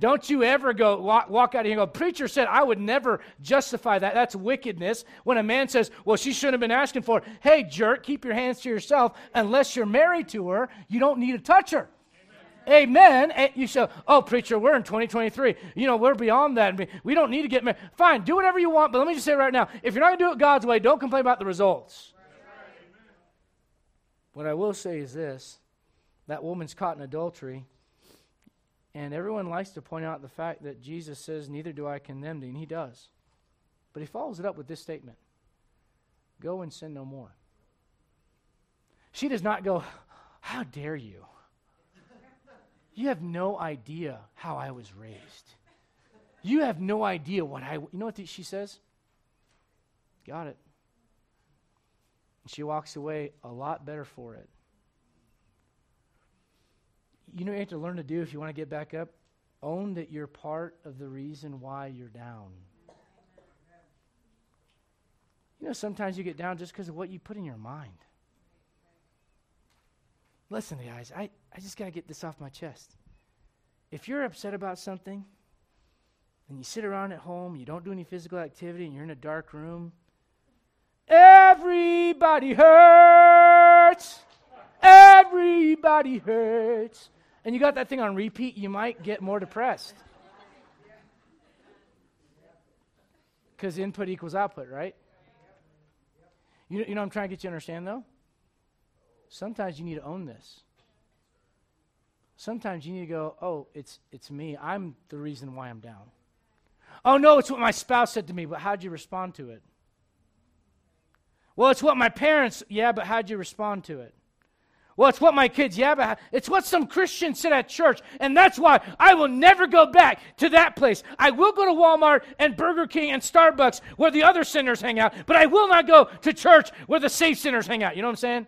Don't you ever go walk, walk, out here and go, Preacher said I would never justify that. That's wickedness. When a man says, Well, she shouldn't have been asking for it. Hey, jerk, keep your hands to yourself. Unless you're married to her, you don't need to touch her. Amen. You say, oh, preacher, we're in 2023. You know, we're beyond that. We don't need to get married. Fine, do whatever you want, but let me just say right now if you're not going to do it God's way, don't complain about the results. What I will say is this that woman's caught in adultery, and everyone likes to point out the fact that Jesus says, Neither do I condemn thee, and he does. But he follows it up with this statement Go and sin no more. She does not go, How dare you? You have no idea how I was raised. You have no idea what I. You know what she says? Got it. She walks away a lot better for it. You know you have to learn to do if you want to get back up? Own that you're part of the reason why you're down. You know, sometimes you get down just because of what you put in your mind. Listen, guys, I, I just got to get this off my chest. If you're upset about something and you sit around at home, you don't do any physical activity, and you're in a dark room, everybody hurts. Everybody hurts. And you got that thing on repeat, you might get more depressed. Because input equals output, right? You, you know I'm trying to get you to understand, though? Sometimes you need to own this. Sometimes you need to go, oh, it's, it's me. I'm the reason why I'm down. Oh, no, it's what my spouse said to me, but how'd you respond to it? Well, it's what my parents, yeah, but how'd you respond to it? Well, it's what my kids, yeah, but it's what some Christians said at church, and that's why I will never go back to that place. I will go to Walmart and Burger King and Starbucks where the other sinners hang out, but I will not go to church where the safe sinners hang out. You know what I'm saying?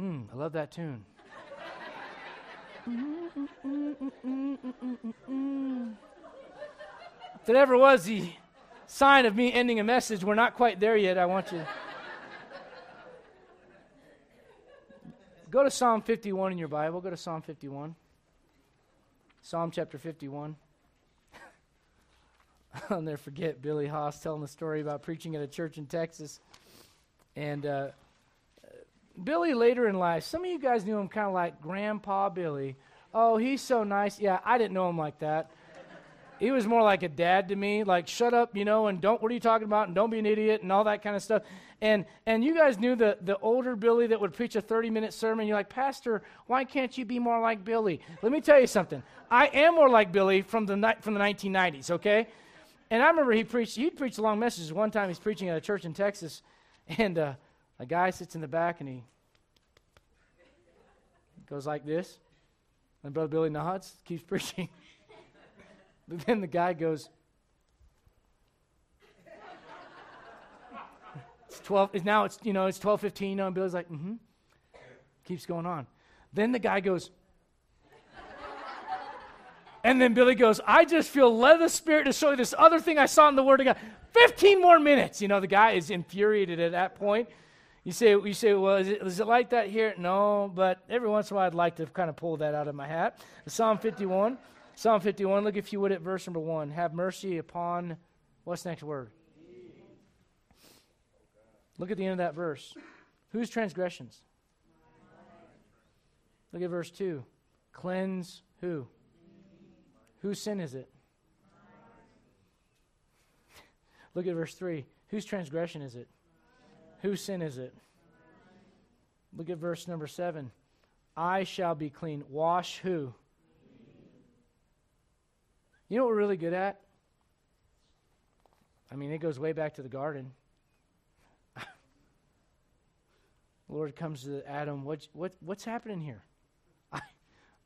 Hmm, I love that tune. if it ever was the sign of me ending a message, we're not quite there yet. I want you. Go to Psalm 51 in your Bible. Go to Psalm 51. Psalm chapter 51. I'll never forget Billy Haas telling the story about preaching at a church in Texas. And uh, Billy later in life, some of you guys knew him kind of like Grandpa Billy. Oh, he's so nice. Yeah, I didn't know him like that. He was more like a dad to me, like shut up, you know, and don't what are you talking about, and don't be an idiot, and all that kind of stuff. And and you guys knew the the older Billy that would preach a 30 minute sermon. You're like, Pastor, why can't you be more like Billy? Let me tell you something. I am more like Billy from the night from the 1990s. Okay. And I remember he preached. He preached long messages. One time he's preaching at a church in Texas, and uh, a guy sits in the back and he goes like this. And Brother Billy nods, keeps preaching. but then the guy goes, It's 12, now it's, you know, it's 12.15, you know, and Billy's like, mm-hmm. Keeps going on. Then the guy goes, and then Billy goes, I just feel led of the Spirit to show you this other thing I saw in the Word of God. 15 more minutes. You know, the guy is infuriated at that point. You say, you say, well, is it, is it like that here? No, but every once in a while I'd like to kind of pull that out of my hat. Psalm 51. Psalm 51, look if you would at verse number 1. Have mercy upon, what's next word? Look at the end of that verse. Whose transgressions? Look at verse 2. Cleanse who? Whose sin is it? Look at verse 3. Whose transgression is it? Whose sin is it? Look at verse number 7. I shall be clean. Wash who? You know what we're really good at? I mean, it goes way back to the garden. Lord comes to Adam, what, what, what's happening here? I,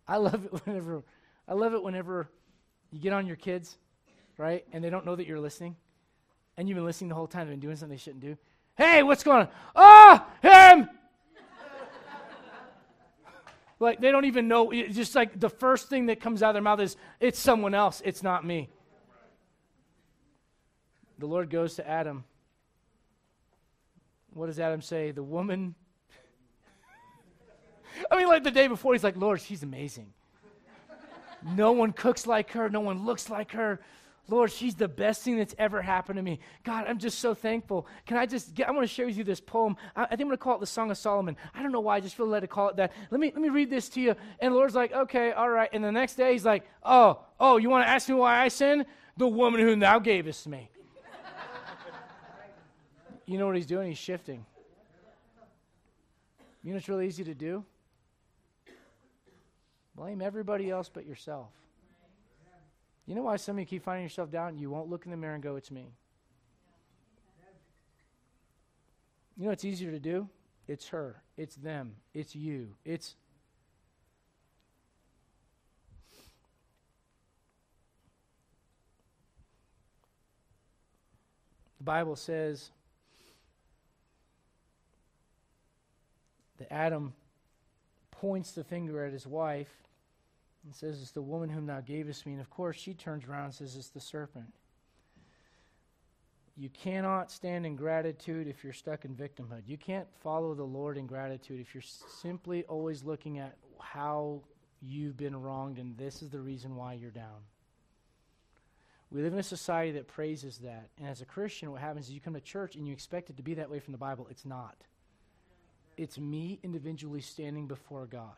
I love it whenever I love it whenever you get on your kids, right? And they don't know that you're listening. And you've been listening the whole time, they've been doing something they shouldn't do. Hey, what's going on? Ah, oh, him! like they don't even know. It's just like the first thing that comes out of their mouth is, it's someone else, it's not me. The Lord goes to Adam. What does Adam say? The woman. I mean, like the day before, he's like, Lord, she's amazing. No one cooks like her, no one looks like her. Lord, she's the best thing that's ever happened to me. God, I'm just so thankful. Can I just get, I want to share with you this poem. I, I think I'm going to call it the Song of Solomon. I don't know why, I just feel led to call it that. Let me, let me read this to you. And Lord's like, okay, all right. And the next day, he's like, oh, oh, you want to ask me why I sin? The woman whom thou gavest me. you know what he's doing? He's shifting. You know what's really easy to do? Blame everybody else but yourself. You know why some of you keep finding yourself down? You won't look in the mirror and go, It's me. You know what's easier to do? It's her. It's them. It's you. It's. The Bible says that Adam points the finger at his wife and says, It's the woman whom thou gavest me. And of course, she turns around and says, It's the serpent. You cannot stand in gratitude if you're stuck in victimhood. You can't follow the Lord in gratitude if you're simply always looking at how you've been wronged and this is the reason why you're down. We live in a society that praises that. And as a Christian, what happens is you come to church and you expect it to be that way from the Bible. It's not. It's me individually standing before God.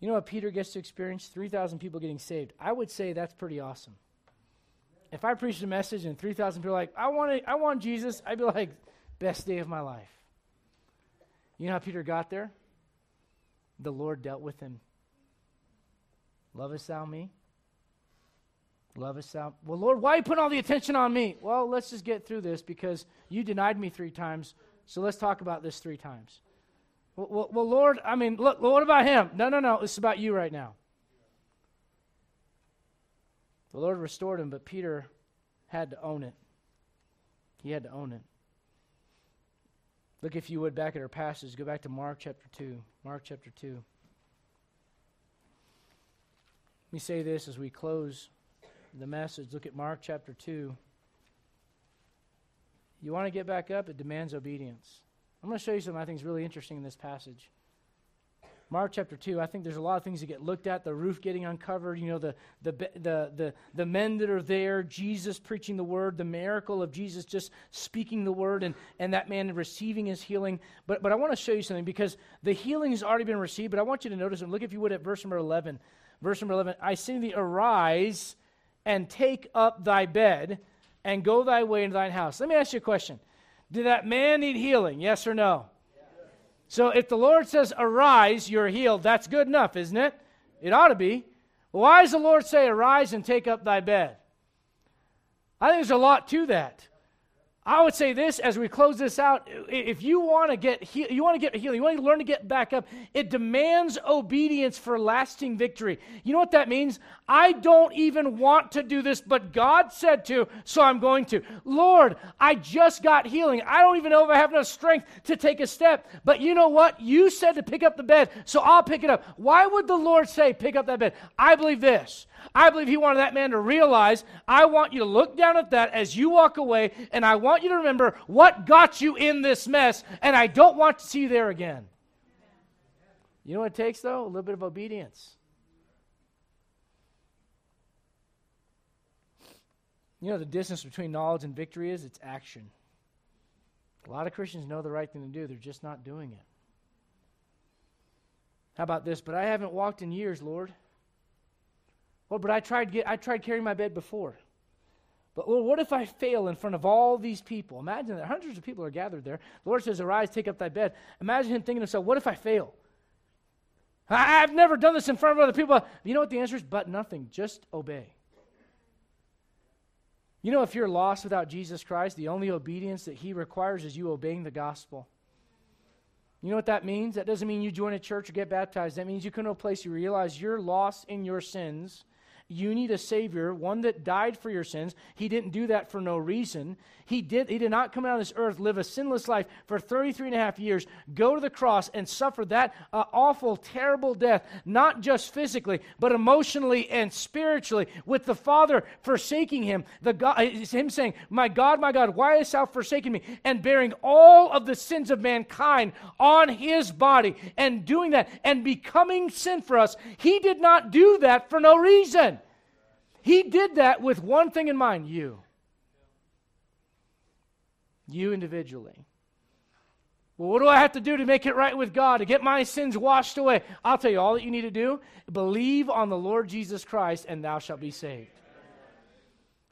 You know what Peter gets to experience? 3,000 people getting saved. I would say that's pretty awesome. if I preached a message and 3,000 people are like, I want, I want Jesus, I'd be like, best day of my life. You know how Peter got there? The Lord dealt with him. Lovest thou me? Lovest thou? Well, Lord, why are you putting all the attention on me? Well, let's just get through this because you denied me three times. So let's talk about this three times. Well, well, Lord, I mean, look, what about him? No, no, no. It's about you right now. The Lord restored him, but Peter had to own it. He had to own it. Look, if you would, back at our passage. Go back to Mark chapter 2. Mark chapter 2. Let me say this as we close the message. Look at Mark chapter 2. You want to get back up, it demands obedience. I'm going to show you something I think is really interesting in this passage. Mark chapter 2, I think there's a lot of things that get looked at. The roof getting uncovered, you know, the, the, the, the, the men that are there, Jesus preaching the word, the miracle of Jesus just speaking the word, and, and that man receiving his healing. But, but I want to show you something because the healing has already been received, but I want you to notice, and look if you would at verse number 11. Verse number 11 I to thee, arise and take up thy bed and go thy way into thine house. Let me ask you a question Did that man need healing? Yes or no? So if the Lord says, Arise, you're healed, that's good enough, isn't it? It ought to be. Why does the Lord say, Arise and take up thy bed? I think there's a lot to that. I would say this as we close this out: if you want to get he- you want to get healing, you want to learn to get back up. It demands obedience for lasting victory. You know what that means? I don't even want to do this, but God said to, so I'm going to. Lord, I just got healing. I don't even know if I have enough strength to take a step. But you know what? You said to pick up the bed, so I'll pick it up. Why would the Lord say, pick up that bed? I believe this. I believe he wanted that man to realize, I want you to look down at that as you walk away, and I want you to remember what got you in this mess, and I don't want to see you there again. You know what it takes, though? A little bit of obedience. You know the distance between knowledge and victory is? It's action. A lot of Christians know the right thing to do, they're just not doing it. How about this? But I haven't walked in years, Lord. Well, but I tried get I tried carrying my bed before. But Lord, what if I fail in front of all these people? Imagine that hundreds of people are gathered there. The Lord says, Arise, take up thy bed. Imagine him thinking to himself, What if I fail? I, I've never done this in front of other people. You know what the answer is? But nothing. Just obey. You know, if you're lost without Jesus Christ, the only obedience that he requires is you obeying the gospel. You know what that means? That doesn't mean you join a church or get baptized. That means you come to a place you realize you're lost in your sins you need a Savior, one that died for your sins. He didn't do that for no reason. He did, he did not come out of this earth, live a sinless life for 33 and a half years, go to the cross and suffer that uh, awful, terrible death, not just physically, but emotionally and spiritually, with the Father forsaking him. The God, him saying, My God, my God, why hast thou forsaken me? And bearing all of the sins of mankind on his body and doing that and becoming sin for us. He did not do that for no reason. He did that with one thing in mind you. You individually. Well, what do I have to do to make it right with God, to get my sins washed away? I'll tell you all that you need to do believe on the Lord Jesus Christ, and thou shalt be saved.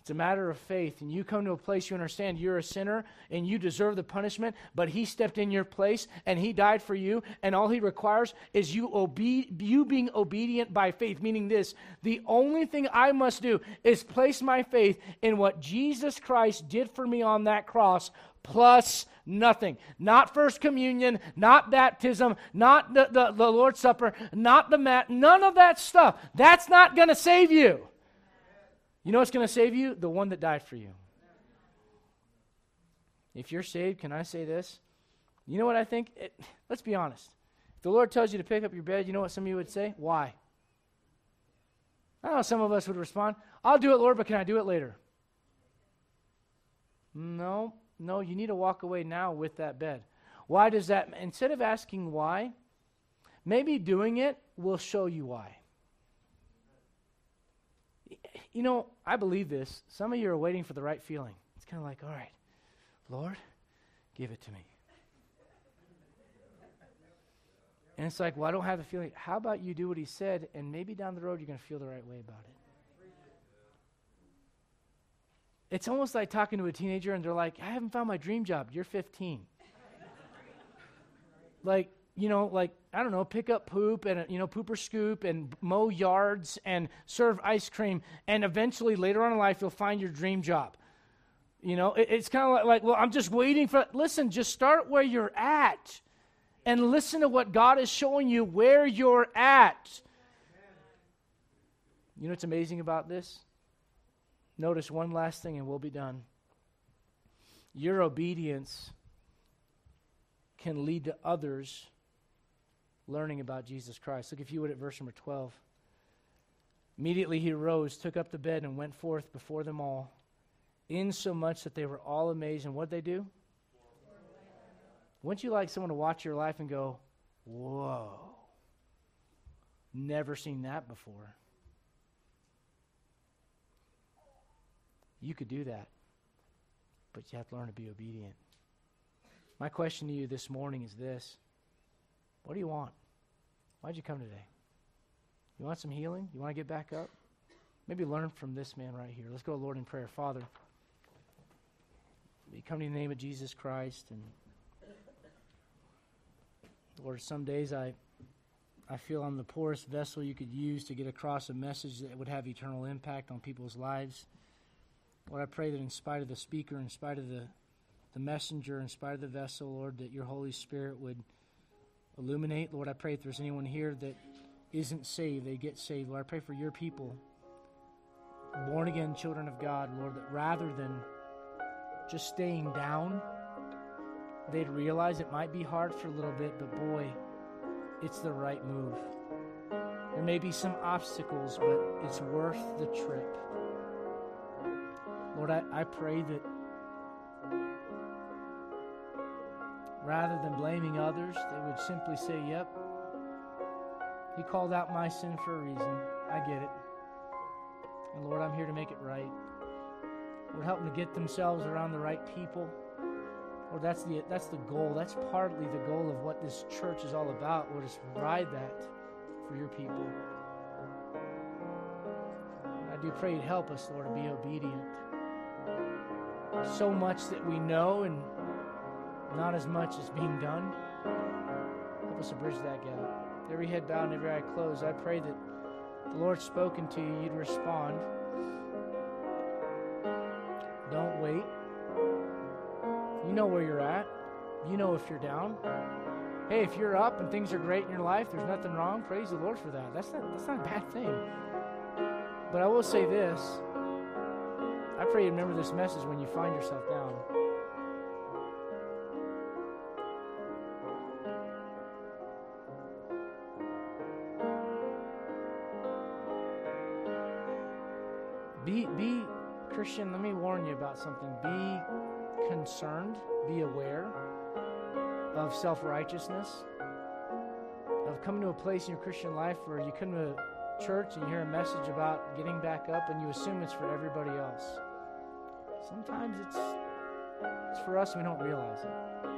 It's a matter of faith. And you come to a place you understand you're a sinner and you deserve the punishment, but He stepped in your place and He died for you. And all He requires is you, obe- you being obedient by faith, meaning this the only thing I must do is place my faith in what Jesus Christ did for me on that cross, plus nothing. Not First Communion, not baptism, not the, the, the Lord's Supper, not the mat, none of that stuff. That's not going to save you. You know what's going to save you? The one that died for you. If you're saved, can I say this? You know what I think? It, let's be honest. If the Lord tells you to pick up your bed, you know what some of you would say? Why? I know some of us would respond, I'll do it, Lord, but can I do it later? No, no, you need to walk away now with that bed. Why does that? Instead of asking why, maybe doing it will show you why. You know, I believe this. Some of you are waiting for the right feeling. It's kind of like, all right, Lord, give it to me. And it's like, well, I don't have a feeling. How about you do what he said, and maybe down the road you're going to feel the right way about it? it's almost like talking to a teenager and they're like, I haven't found my dream job. You're 15. like, you know, like, I don't know, pick up poop and, you know, poop or scoop and mow yards and serve ice cream. And eventually, later on in life, you'll find your dream job. You know, it, it's kind of like, like, well, I'm just waiting for, listen, just start where you're at and listen to what God is showing you where you're at. You know what's amazing about this? Notice one last thing and we'll be done. Your obedience can lead to others learning about Jesus Christ. Look, if you would, at verse number 12. Immediately he arose, took up the bed, and went forth before them all, insomuch that they were all amazed. And what'd they do? Wouldn't you like someone to watch your life and go, Whoa, never seen that before? You could do that, but you have to learn to be obedient. My question to you this morning is this What do you want? Why'd you come today? You want some healing? You want to get back up? Maybe learn from this man right here. Let's go, Lord, in prayer. Father, we come in the name of Jesus Christ. And Lord, some days I, I feel I'm the poorest vessel you could use to get across a message that would have eternal impact on people's lives. Lord, I pray that in spite of the speaker, in spite of the, the messenger, in spite of the vessel, Lord, that your Holy Spirit would illuminate. Lord, I pray if there's anyone here that isn't saved, they get saved. Lord, I pray for your people, born again children of God, Lord, that rather than just staying down, they'd realize it might be hard for a little bit, but boy, it's the right move. There may be some obstacles, but it's worth the trip. Lord, I, I pray that rather than blaming others, they would simply say, Yep, He called out my sin for a reason. I get it. And Lord, I'm here to make it right. Lord, help them to get themselves around the right people. Lord, that's the, that's the goal. That's partly the goal of what this church is all about, Lord, is provide that for your people. I do pray you'd help us, Lord, to be obedient so much that we know and not as much as being done. Help us to bridge that gap. Every head bowed and every eye closed, I pray that the Lord's spoken to you, you'd respond. Don't wait. You know where you're at. You know if you're down. Hey, if you're up and things are great in your life, there's nothing wrong. Praise the Lord for that. That's not that's not a bad thing. But I will say this. I pray you remember this message when you find yourself down. About something. Be concerned, be aware of self righteousness, of coming to a place in your Christian life where you come to church and you hear a message about getting back up and you assume it's for everybody else. Sometimes it's it's for us we don't realize it.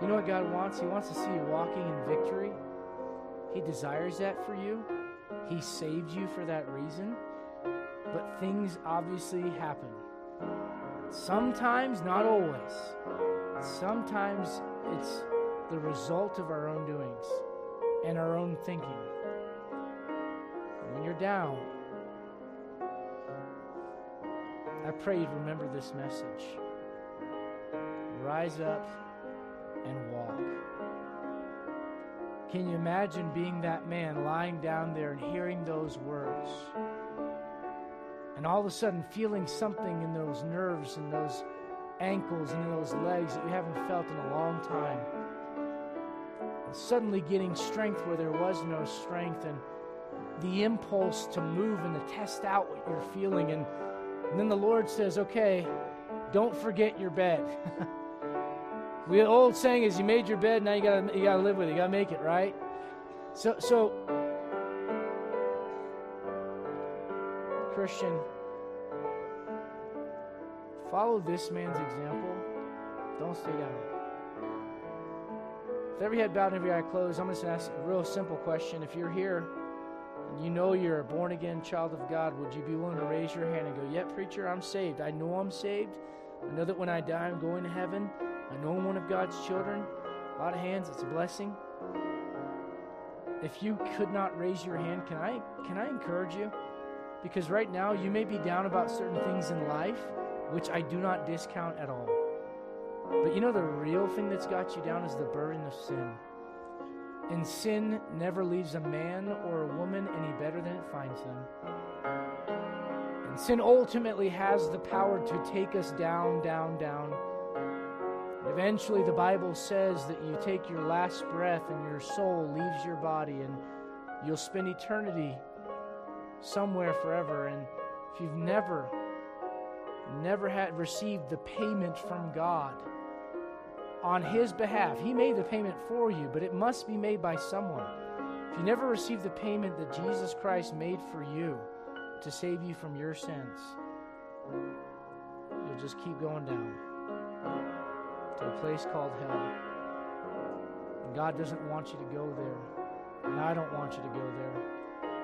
You know what God wants? He wants to see you walking in victory. He desires that for you. He saved you for that reason. But things obviously happen. Sometimes, not always. Sometimes it's the result of our own doings and our own thinking. When you're down, I pray you'd remember this message. Rise up and walk. Can you imagine being that man lying down there and hearing those words? And all of a sudden feeling something in those nerves and those ankles and in those legs that you haven't felt in a long time. And suddenly getting strength where there was no strength and the impulse to move and to test out what you're feeling. And, and then the Lord says, okay, don't forget your bed. the old saying is you made your bed, now you gotta you gotta live with it, you gotta make it, right? So so Christian, follow this man's example. Don't stay down. With every head bowed and every eye closed, I'm just gonna ask a real simple question. If you're here and you know you're a born again child of God, would you be willing to raise your hand and go, Yeah, preacher, I'm saved. I know I'm saved. I know that when I die, I'm going to heaven. I know one of God's children. A lot of hands, it's a blessing. If you could not raise your hand, can I can I encourage you? Because right now you may be down about certain things in life, which I do not discount at all. But you know the real thing that's got you down is the burden of sin. And sin never leaves a man or a woman any better than it finds them. And sin ultimately has the power to take us down, down, down. Eventually, the Bible says that you take your last breath and your soul leaves your body and you'll spend eternity somewhere forever. And if you've never, never had received the payment from God on His behalf, He made the payment for you, but it must be made by someone. If you never received the payment that Jesus Christ made for you to save you from your sins, you'll just keep going down to a place called hell. And God doesn't want you to go there. And I don't want you to go there.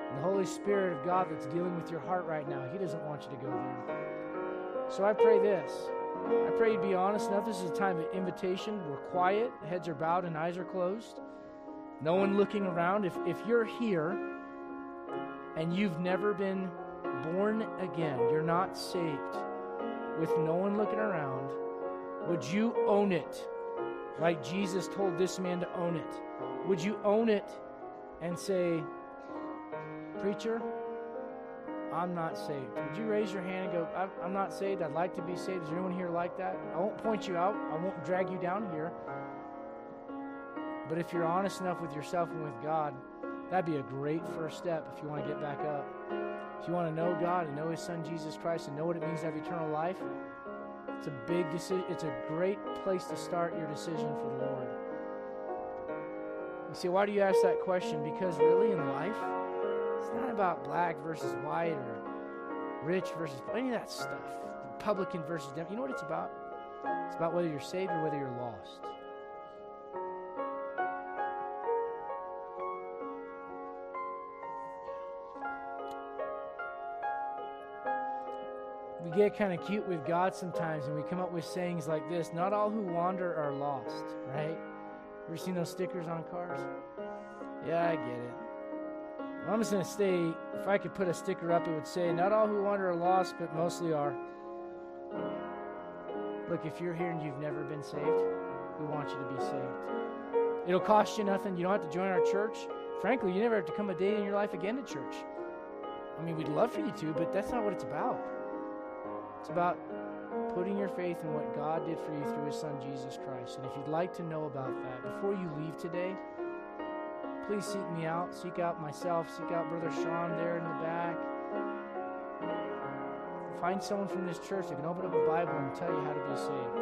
And the Holy Spirit of God that's dealing with your heart right now, He doesn't want you to go there. So I pray this. I pray you'd be honest enough. This is a time of invitation. We're quiet, heads are bowed, and eyes are closed. No one looking around. If, if you're here and you've never been born again, you're not saved, with no one looking around, would you own it like Jesus told this man to own it? Would you own it and say, Preacher, I'm not saved? Would you raise your hand and go, I'm not saved. I'd like to be saved. Is there anyone here like that? I won't point you out, I won't drag you down here. But if you're honest enough with yourself and with God, that'd be a great first step if you want to get back up. If you want to know God and know His Son Jesus Christ and know what it means to have eternal life, it's a big decision. It's a great place to start your decision for the Lord. You see, why do you ask that question? Because really in life, it's not about black versus white or rich versus any of that stuff. Republican versus Democrat. You know what it's about? It's about whether you're saved or whether you're lost. We get kind of cute with God sometimes and we come up with sayings like this Not all who wander are lost, right? Ever seen those stickers on cars? Yeah, I get it. Well, I'm just going to say if I could put a sticker up, it would say, Not all who wander are lost, but mostly are. Look, if you're here and you've never been saved, we want you to be saved. It'll cost you nothing. You don't have to join our church. Frankly, you never have to come a day in your life again to church. I mean, we'd love for you to, but that's not what it's about. It's about putting your faith in what God did for you through His Son, Jesus Christ. And if you'd like to know about that, before you leave today, please seek me out. Seek out myself. Seek out Brother Sean there in the back. Find someone from this church that can open up a Bible and tell you how to be saved.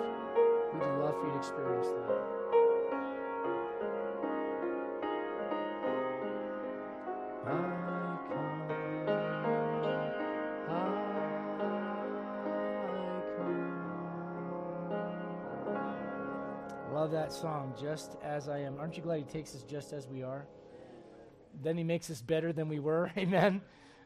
We'd love for you to experience that. That song, Just As I Am. Aren't you glad He takes us just as we are? Then He makes us better than we were. Amen.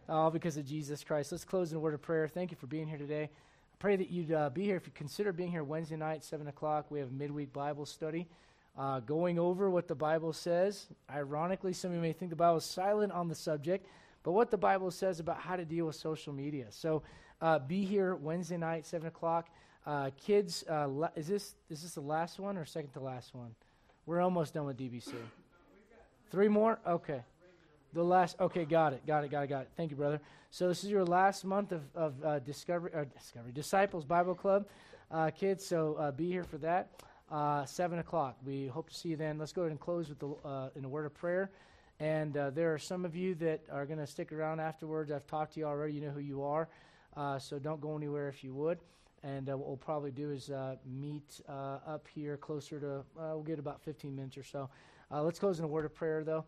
All because of Jesus Christ. Let's close in a word of prayer. Thank you for being here today. I pray that you'd uh, be here. If you consider being here Wednesday night, 7 o'clock, we have midweek Bible study. Uh, going over what the Bible says. Ironically, some of you may think the Bible is silent on the subject, but what the Bible says about how to deal with social media. So uh, be here Wednesday night, 7 o'clock. Uh, kids, uh, la- is this is this the last one or second to last one? We're almost done with DBC. Three more? Okay. The last. Okay, got it. Got it. Got it. Got it. Thank you, brother. So this is your last month of of uh, discovery discovery disciples Bible Club, uh, kids. So uh, be here for that. Uh, seven o'clock. We hope to see you then. Let's go ahead and close with the in a word of prayer. And there are some of you that are going to stick around afterwards. I've talked to you already. You know who you are. so don't go anywhere if you would. And uh, what we'll probably do is uh, meet uh, up here closer to, uh, we'll get about 15 minutes or so. Uh, let's close in a word of prayer, though.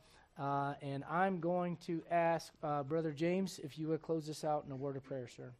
And I'm going to ask Brother James if you would close this out in a word of prayer, sir.